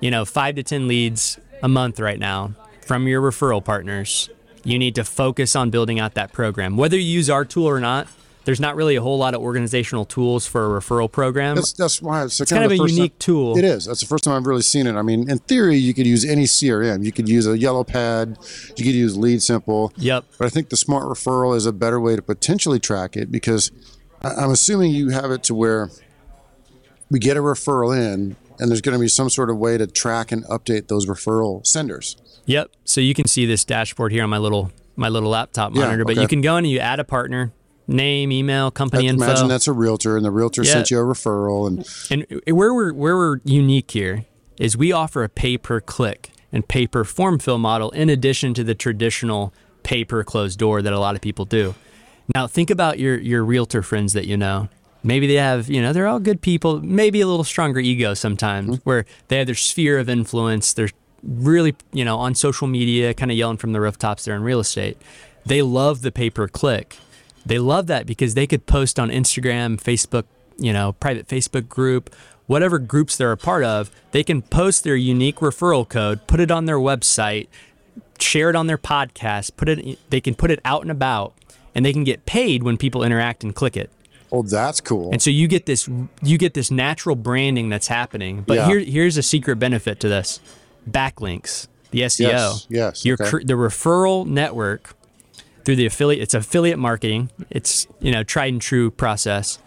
you know, five to ten leads a month right now from your referral partners, you need to focus on building out that program. Whether you use our tool or not, there's not really a whole lot of organizational tools for a referral program. That's that's why it's, kind of the a unique time- tool. It is. That's the first time I've really seen it. I mean, in theory, you could use any CRM. You could use a yellow pad. You could use Lead Simple. Yep. But I think the smart referral is a better way to potentially track it because I'm assuming you have it to where we get a referral in, and there's going to be some sort of way to track and update those referral senders. Yep. So you can see this dashboard here on my little my little laptop Yeah, monitor, but you can go in and you add a partner, name, email, company I info. imagine that's a realtor, and the realtor Yeah. sent you a referral, and And where we're where we're unique here is we offer a pay per click and pay per form fill model in addition to the traditional pay per closed door that a lot of people do. Now think about your your realtor friends that you know. Maybe they have, you know, they're all good people, maybe a little stronger ego sometimes, mm-hmm. where they have their sphere of influence. They're really, you know, on social media, kind of yelling from the rooftops they're in real estate. They love the pay per click. They love that because they could post on Instagram, Facebook, you know, private Facebook group, whatever groups they're a part of, they can post their unique referral code, put it on their website, share it on their podcast, put it they can put it out and about and they can get paid when people interact and click it. oh, that's cool. And so you get this you get this natural branding that's happening. But Yeah. here here's a secret benefit to this. Backlinks, the SEO. Yes, yes, Your okay. the referral network through the affiliate it's affiliate marketing. It's, you know, tried and true process.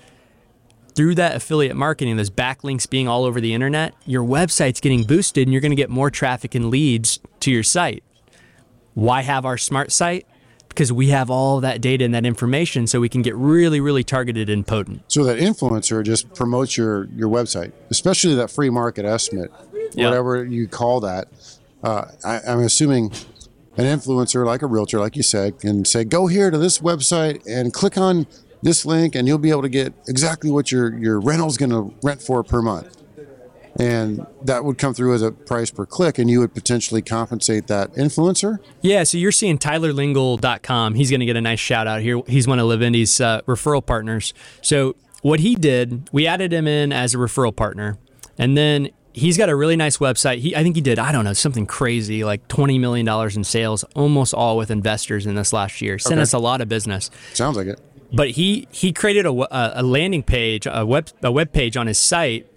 Through that affiliate marketing, those backlinks being all over the internet, your website's getting boosted and you're going to get more traffic and leads to your site. Why have our smart site? Because we have all that data and that information so we can get really, really targeted and potent. So that influencer just promotes your your website, especially that free market estimate, Yeah. whatever you call that. Uh, I, I'm assuming an influencer, like a realtor, like you said, can say, "Go here to this website and click on this link, and you'll be able to get exactly what your your rental's going to rent for per month." And that would come through as a price per click, and you would potentially compensate that influencer. Yeah, so you're seeing TylerLingle.com. He's going to get a nice shout out here. He's one of Live Indy's uh, referral partners. So what he did, we added him in as a referral partner, and then he's got a really nice website. He, I think he did, I don't know, something crazy like twenty million dollars in sales, almost all with investors in this last year. Sent Okay. us a lot of business. Sounds like it. But he he created a, a landing page, a web a web page on his site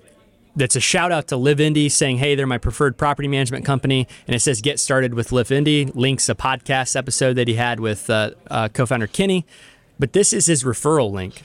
that's a shout out to Live Indy saying, "Hey, they're my preferred property management company," and it says "Get started with Live Indy." Links a podcast episode that he had with uh, uh, co-founder Kenny, but this is his referral link.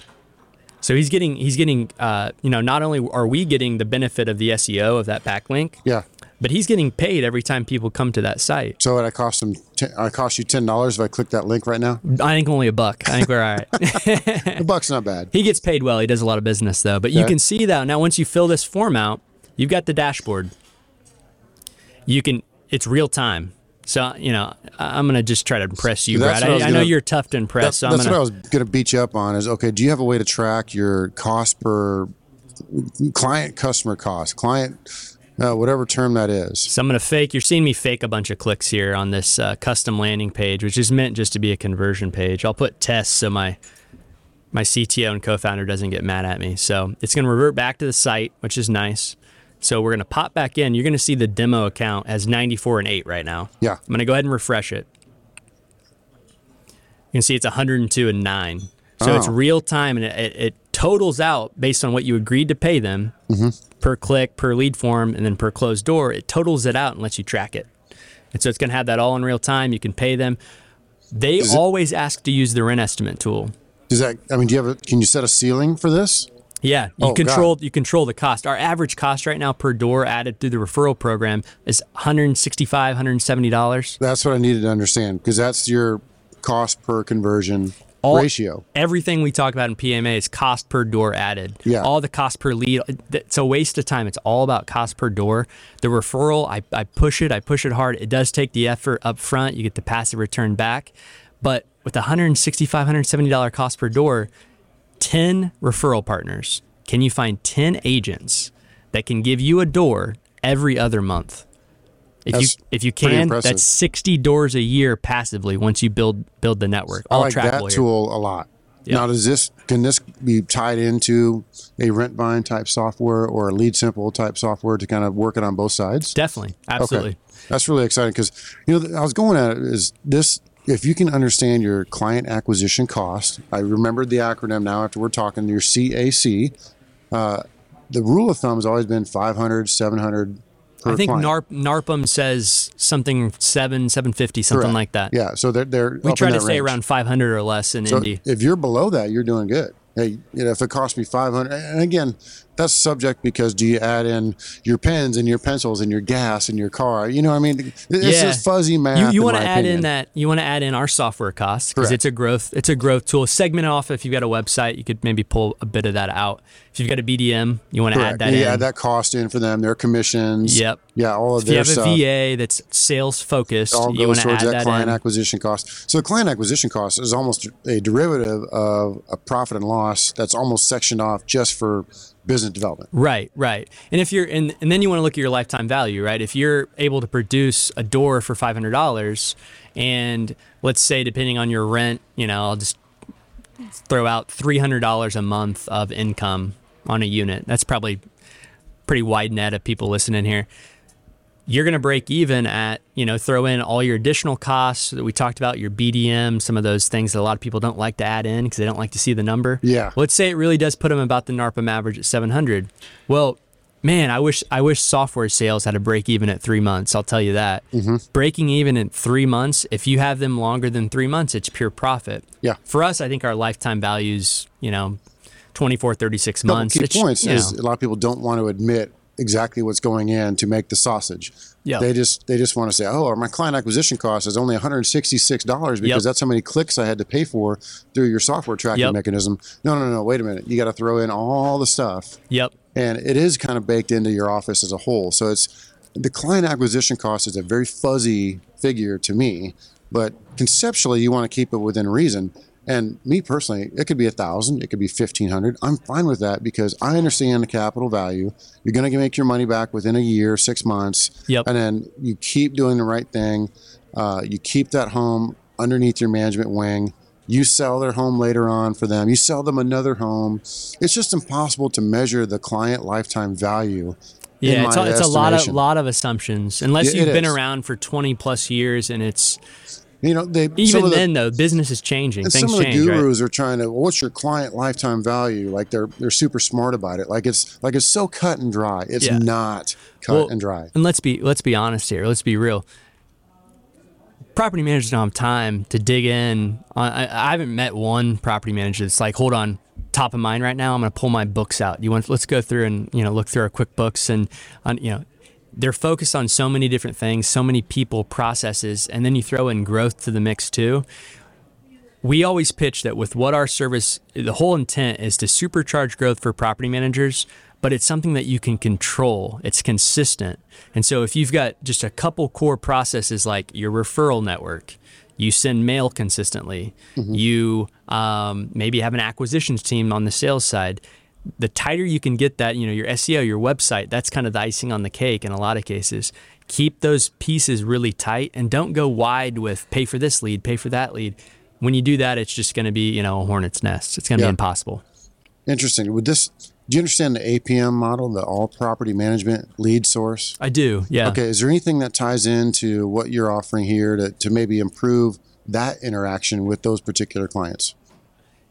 So he's getting he's getting uh, you know not only are we getting the benefit of the SEO of that backlink, Yeah. but he's getting paid every time people come to that site. So it I cost him? Ten, I cost you ten dollars if I click that link right now. I think only a buck. I think we're all right. (laughs) The buck's not bad. He gets paid well. He does a lot of business though. But you can see that now once you fill this form out, you've got the dashboard. You can it's real time. So you know I'm gonna just try to impress you, that's Brad. I I, I know you're tough to impress. That's, so I'm that's gonna. what I was going to beat you up on. Is okay. Do you have a way to track your cost per client customer cost, client uh, whatever term that is. So I'm going to fake, you're seeing me fake a bunch of clicks here on this uh, custom landing page, which is meant just to be a conversion page. I'll put tests so my my CTO and co-founder doesn't get mad at me. So it's going to revert back to the site, which is nice. So we're going to pop back in. You're going to see the demo account as 94 and 8 right now. Yeah. I'm going to go ahead and refresh it. You can see it's 102 and 9. So it's Oh. real time and it, it, it totals out based on what you agreed to pay them mm-hmm. per click, per lead form, and then per closed door. It totals it out and lets you track it. And so it's going to have that all in real time. You can pay them. They Is it- always ask to use the rent estimate tool. Does that? I mean, do you have? A, can you set a ceiling for this? Yeah, you Oh, control God. you control the cost. Our average cost right now per door added through the referral program is 165 170 dollars. That's what I needed to understand because that's your cost per conversion All- ratio. Everything we talk about in PMA is cost per door added. Yeah. All the cost per lead. It's a waste of time. It's all about cost per door. The referral, I, I push it, I push it hard. It does take the effort up front. You get the passive return back. But with the 165, $170 cost per door, 10 referral partners, can you find 10 agents that can give you a door every other month? If That's you if you can, that's 60 doors a year passively once you build build the network. I like that here. tool a lot. Yeah. Now, does this can this be tied into a Rentvine type software or a Lead Simple type software to kind of work it on both sides? Definitely, absolutely. Okay. That's really exciting because you know I was going at it is this if you can understand your client acquisition cost. I remembered the acronym now after we're talking your CAC. Uh, the rule of thumb has always been 500, 700 per I think client. NARP, NARPM says something seven, seven fifty, something Correct. like that. Yeah, so they're they're we try to stay range. around five hundred or less in So Indy. if you're below that, you're doing good. Hey, you know, if it costs me 500, and again, that's subject because do you add in your pens and your pencils and your gas and your car? You know, what I mean, it's Yeah. just fuzzy math. You, you want to add in that you want to add in our software costs because it's a growth it's a growth tool. Segment off if you've got a website, you could maybe pull a bit of that out. If you've got a BDM, you want to add that add that cost in for them, their commissions. Yep. Yeah, all of this. if you their have stuff. a VA that's sales focused, all you goes want to towards add that, that, client in. acquisition cost. So the client acquisition cost is almost a derivative of a profit and loss that's almost sectioned off just for business development. Right, right. And if you're and, and then you want to look at your lifetime value, right? If you're able to produce a door for five hundred dollars and let's say depending on your rent, you know, I'll just throw out three hundred dollars a month of income on a unit. That's probably pretty wide net of people listening here. You're going to break even at, you know, throw in all your additional costs that we talked about, your BDM, some of those things that a lot of people don't like to add in because they don't like to see the number. Yeah. Let's say it really does put them about the NARPM average at 700. Well, man, I wish I wish software sales had a break even at three months. I'll tell you that. Mm-hmm. Breaking even in three months, if you have them longer than three months, it's pure profit. Yeah. For us, I think our lifetime values, you know, 24, 36 months. key It's, points you is a lot of people don't want to admit exactly what's going in to make the sausage. Yeah. They just they just want to say, oh, my client acquisition cost is only $166 because Yep. that's how many clicks I had to pay for through your software tracking Yep. mechanism. No, no, no, wait a minute. You got to throw in all the stuff. Yep. And it is kind of baked into your office as a whole. So it's the client acquisition cost is a very fuzzy figure to me, but conceptually you want to keep it within reason. And me personally, it could be a thousand, it could be fifteen hundred. I'm fine with that because I understand the capital value. You're going to make your money back within a year, six months, Yep. and then you keep doing the right thing. Uh, you keep that home underneath your management wing. You sell their home later on for them. You sell them another home. It's just impossible to measure the client lifetime value. Yeah, it's, a, it's a lot of lot of assumptions. Unless Yeah, you've been is. around for 20 plus years and it's You know, they even of the, then though, business is changing. Things some of the change, right? gurus are trying to. What's your client lifetime value? Like they're they're super smart about it. Like it's like it's so cut and dry. It's Yeah. not cut Well, and dry. And let's be let's be honest here. Let's be real. Property managers don't have time to dig in. I, I haven't met one property manager that's like, hold on, top of mind right now. I'm going to pull my books out. You want? Let's go through and you know look through our QuickBooks and on you know they're focused on so many different things, so many people, processes, and then you throw in growth to the mix too. We always pitch that with what our service, the whole intent is to supercharge growth for property managers, but it's something that you can control. It's consistent. And so if you've got just a couple core processes like your referral network, you send mail consistently, you um, maybe have an acquisitions team on the sales side, the tighter you can get that, you know, your SEO, your website, that's kind of the icing on the cake in a lot of cases. Keep those pieces really tight and don't go wide with pay for this lead, pay for that lead. When you do that, it's just going to be, you know, a hornet's nest. It's going to Yeah. be impossible. Interesting. Would this? Do you understand the APM model, the All Property Management Lead Source? I do. Yeah. Okay. Is there anything that ties into what you're offering here to, to maybe improve that interaction with those particular clients?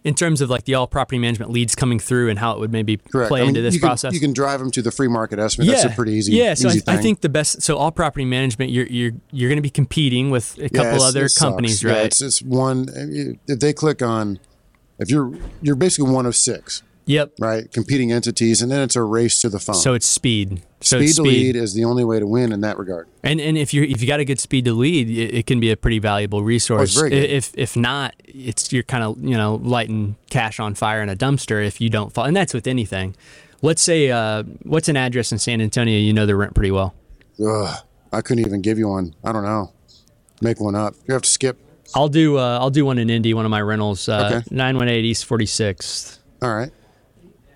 In terms of like the all property management leads coming through and how it would maybe Correct. play I mean, into this you can, process. You can drive them to the free market estimate. That's a pretty easy. Yeah, so easy I, I think the best. So all property management, you're you're you're going to be competing with a couple it's- other it sucks. companies, Yeah, right? it's, it's one. If they click on, if you're you're basically one of six, yep. right? Competing entities, and then it's a race to the phone. So it's speed. So speed it's to lead is the only way to win in that regard. And and if you if you got a good speed to lead, it, it can be a pretty valuable resource. Oh, very good. If if not, it's you're kind of you know lighting cash on fire in a dumpster if you don't fall. And that's with anything. Let's say uh, what's an address in San Antonio? You know the rent pretty well. Ugh, I couldn't even give you one. I don't know. Make one up. You have to skip. I'll do uh, I'll do one in Indy, one of my rentals, uh, Okay. 918 East 46th. All right.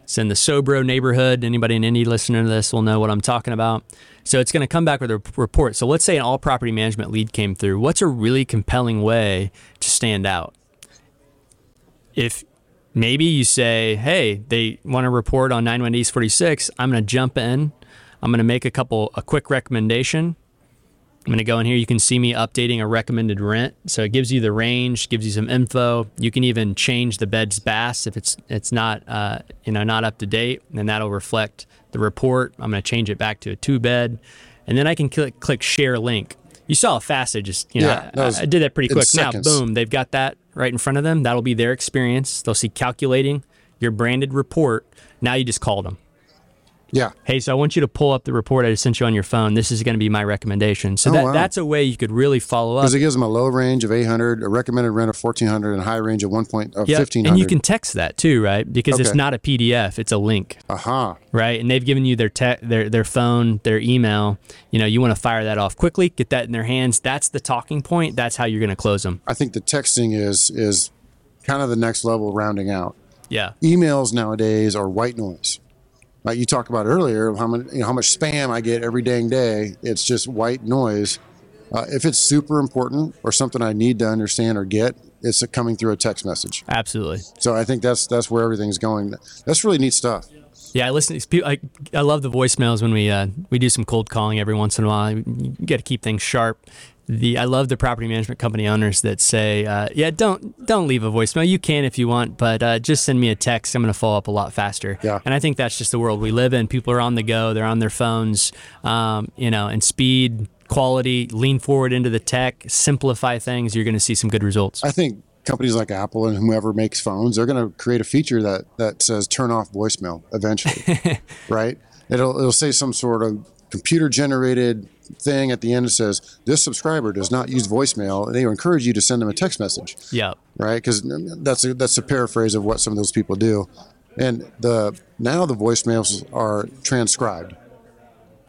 It's in the Sobro neighborhood. Anybody in Indy listening to this will know what I'm talking about. So it's going to come back with a report. So let's say an all property management lead came through. What's a really compelling way to stand out? If maybe you say, hey, they want to report on 918 East 46, I'm going to jump in. I'm going to make a couple, a quick recommendation. I'm going to go in here. You can see me updating a recommended rent. So it gives you the range, gives you some info. You can even change the bed's bass if it's it's not uh, you know not up to date, and that'll reflect the report. I'm going to change it back to a two bed, and then I can click click share link. You saw I just you know Yeah, I- I, did that pretty quick. Now seconds. boom, they've got that right in front of them. That'll be their experience. They'll see calculating your branded report. Now you just called them. Yeah. Hey, so I want you to pull up the report I just sent you on your phone. This is going to be my recommendation. So Oh, that, wow. that's a way you could really follow up. Because it gives them a low range of 800, a recommended rent of 1400, and a high range of 1 point of Yeah, 1500. and you can text that too, right? Because it's not a PDF; it's a link, Aha. right? And they've given you their te- their their phone, their email. You know, you want to fire that off quickly, get that in their hands. That's the talking point. That's how you're going to close them. I think the texting is is kind of the next level rounding out. Yeah, emails nowadays are white noise. Like you talked about earlier, how much you know, how much spam I get every dang day. It's just white noise. Uh, if it's super important or something I need to understand or get, it's coming through a text message. absolutely. So I think that's that's where everything's going. That's really neat stuff. Yeah, I listen. to I, I love the voicemails when we uh, we do some cold calling every once in a while. You got to keep things sharp. The I love the property management company owners that say, uh, "Yeah, don't don't leave a voicemail. You can if you want, but uh, just send me a text. I'm going to follow up a lot faster." Yeah. And I think that's just the world we live in. People are on the go. They're on their phones. Um, you know, and speed, quality, lean forward into the tech, simplify things. You're going to see some good results. I think companies like Apple and whomever makes phones, they're going to create a feature that that says turn off voicemail eventually, (laughs) right? It'll it'll say some sort of computer generated thing at the end that says this subscriber does not use voicemail. And they encourage you to send them a text message, yeah. right? Because that's a, that's a paraphrase of what some of those people do. And the now the voicemails are transcribed,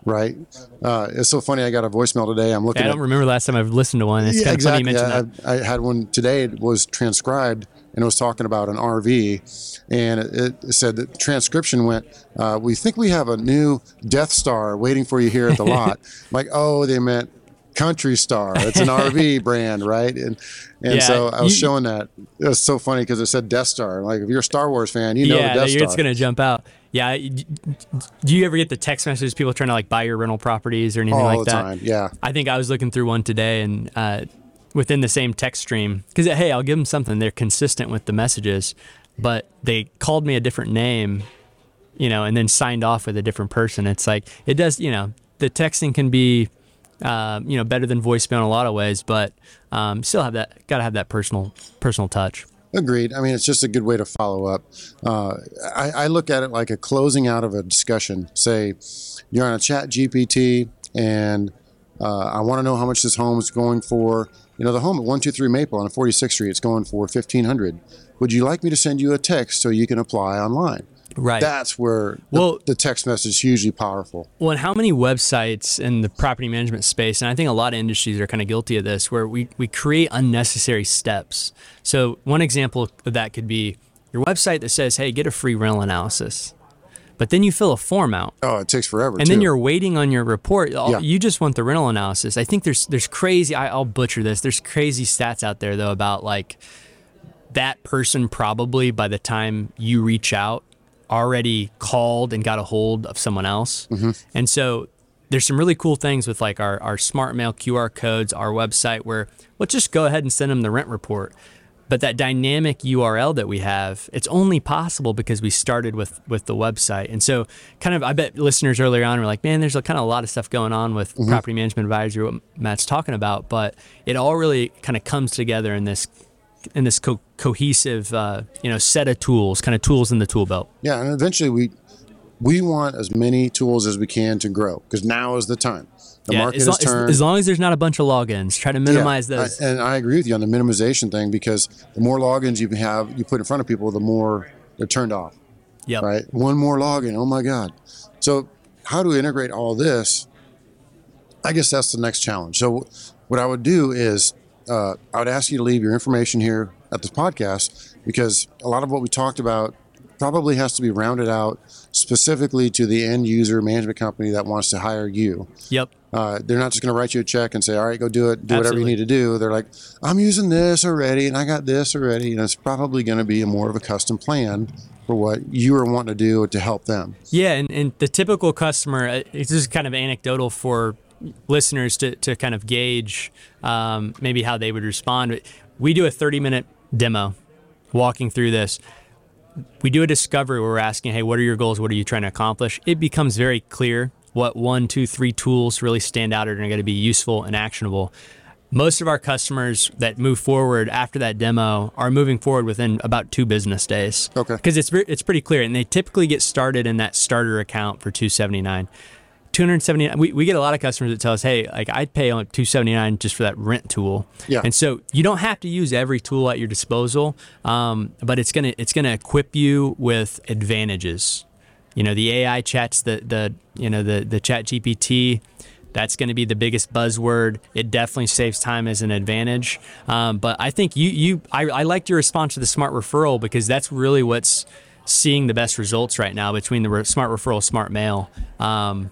right? Uh, it's so funny. I got a voicemail today. I'm looking I at don't remember the last time I've listened to one. It's kind of funny you mentioned that. yeah, I, I had one today. It was transcribed, and it was talking about an RV, and it, it said that the transcription went. Uh, we think we have a new Death Star waiting for you here at the (laughs) lot. like, oh, they meant Country Star. It's an (laughs) RV brand, right? And and Yeah, so I was you- showing that. It was so funny because it said Death Star. Like, if you're a Star Wars fan, you know yeah, the Death you're- it's going to jump out. Yeah. Do you ever get the text messages people trying to like buy your rental properties or anything All like the that? time, yeah. I think I was looking through one today and uh, within the same text stream because hey, I'll give them something. They're consistent with the messages, but they called me a different name, you know, and then signed off with a different person. It's like it does, you know, the texting can be. Um, you know, better than voicemail in a lot of ways, but um, still have that. Got to have that personal, personal touch. Agreed. I mean, it's just a good way to follow up. Uh, I, I look at it like a closing out of a discussion. Say, you're on a chat GPT and uh, I want to know how much this home is going for. You know, the home at 123 Maple on 46th Street, it's going for 1500 Would you like me to send you a text so you can apply online? Right. That's where the, Well- the text message is hugely powerful. Well, and how many websites in the property management space, and I think a lot of industries are kind of guilty of this, where we, we create unnecessary steps. So, one example of that could be your website that says, hey, get a free rental analysis. but then you fill a form out. Oh, it takes forever. And too. then you're waiting on your report. Yeah. You just want the rental analysis. I think there's there's crazy. I, I'll butcher this. There's crazy stats out there though about like that person probably by the time you reach out already called and got a hold of someone else. Mm-hmm. And so there's some really cool things with like our, our smart mail QR codes, our website where let's just go ahead and send them the rent report. But that dynamic URL that we have, it's only possible because we started with with the website. And so kind of I bet listeners earlier on were like, man, there's a kind of a lot of stuff going on with property management advisory, what Matt's talking about, but it all really kind of comes together in this in this co- cohesive uh, you know set of tools, kind of tools in the tool belt. Yeah, and eventually we we want as many tools as we can to grow because now is the time. The Yeah, market as, has long, as- turned. as long as there's not a bunch of logins, try to minimize Yeah, those. I- and I agree with you on the minimization thing because the more logins you have, you put in front of people, the more they're turned off. yep. Right? One more login. Oh my God. So, how do we integrate all this? I guess that's the next challenge. So, what I would do is uh, I would ask you to leave your information here at this podcast because a lot of what we talked about probably has to be rounded out specifically to the end user management company that wants to hire you. Yep. Uh, they're not just going to write you a check and say, "All right, go do it, do whatever you need to do." They're like, "I'm using this already, and I got this already." And it's probably going to be a more of a custom plan for what you are wanting to do to help them. Yeah, and, and the typical customer, uh, it's just kind of anecdotal for listeners to, to kind of gauge um, maybe how they would respond. We do a 30 minute demo walking through this. We do a discovery where we're asking, hey, what are your goals? What are you trying to accomplish? It becomes very clear what one, two, three tools really stand out and are going to be useful and actionable. Most of our customers that move forward after that demo are moving forward within about two business days. Okay. Because it's it's pretty clear, and they typically get started in that starter account for two seventy nine. 279 we, we get a lot of customers that tell us hey like i'd pay on 279 just for that rent tool. Yeah. and so you don't have to use every tool at your disposal um, but it's gonna it's gonna equip you with advantages. You know the ai chats the the you know the the chat gpt that's going to be the biggest buzzword. It definitely saves time as an advantage. Um, but i think you you I, I liked your response to the smart referral because that's really what's seeing the best results right now between the re- smart referral smart mail. Um,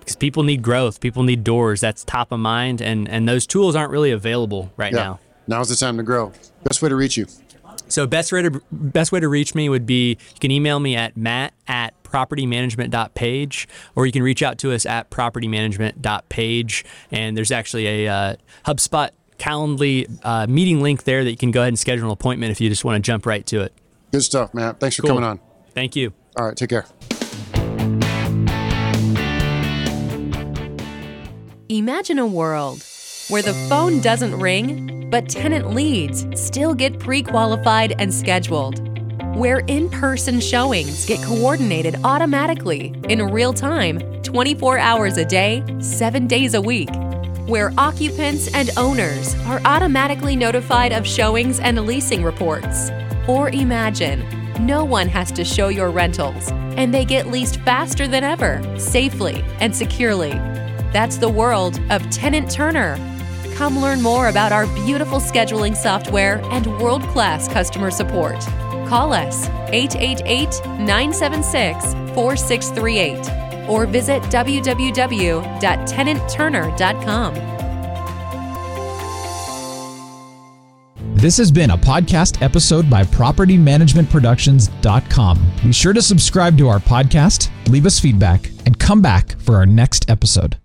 because people need growth, people need doors. That's top of mind, and and those tools aren't really available right Yeah. now. Now's the time to grow. Best way to reach you. So best way to best way to reach me would be you can email me at matt at propertymanagement.page or you can reach out to us at propertymanagement.page and there's actually a uh, HubSpot Calendly uh, meeting link there that you can go ahead and schedule an appointment if you just want to jump right to it. Good stuff, Matt. Thanks for Cool. coming on. Thank you. All right, take care. Imagine a world where the phone doesn't ring, but tenant leads still get pre qualified and scheduled. Where in person showings get coordinated automatically in real time, 24 hours a day, 7 days a week. Where occupants and owners are automatically notified of showings and leasing reports. Or imagine no one has to show your rentals and they get leased faster than ever, safely and securely. That's the world of Tenant Turner. Come learn more about our beautiful scheduling software and world class customer support. Call us 888 976 4638 or visit www.tenantturner.com. This has been a podcast episode by PropertyManagementProductions.com. Be sure to subscribe to our podcast, leave us feedback, and come back for our next episode.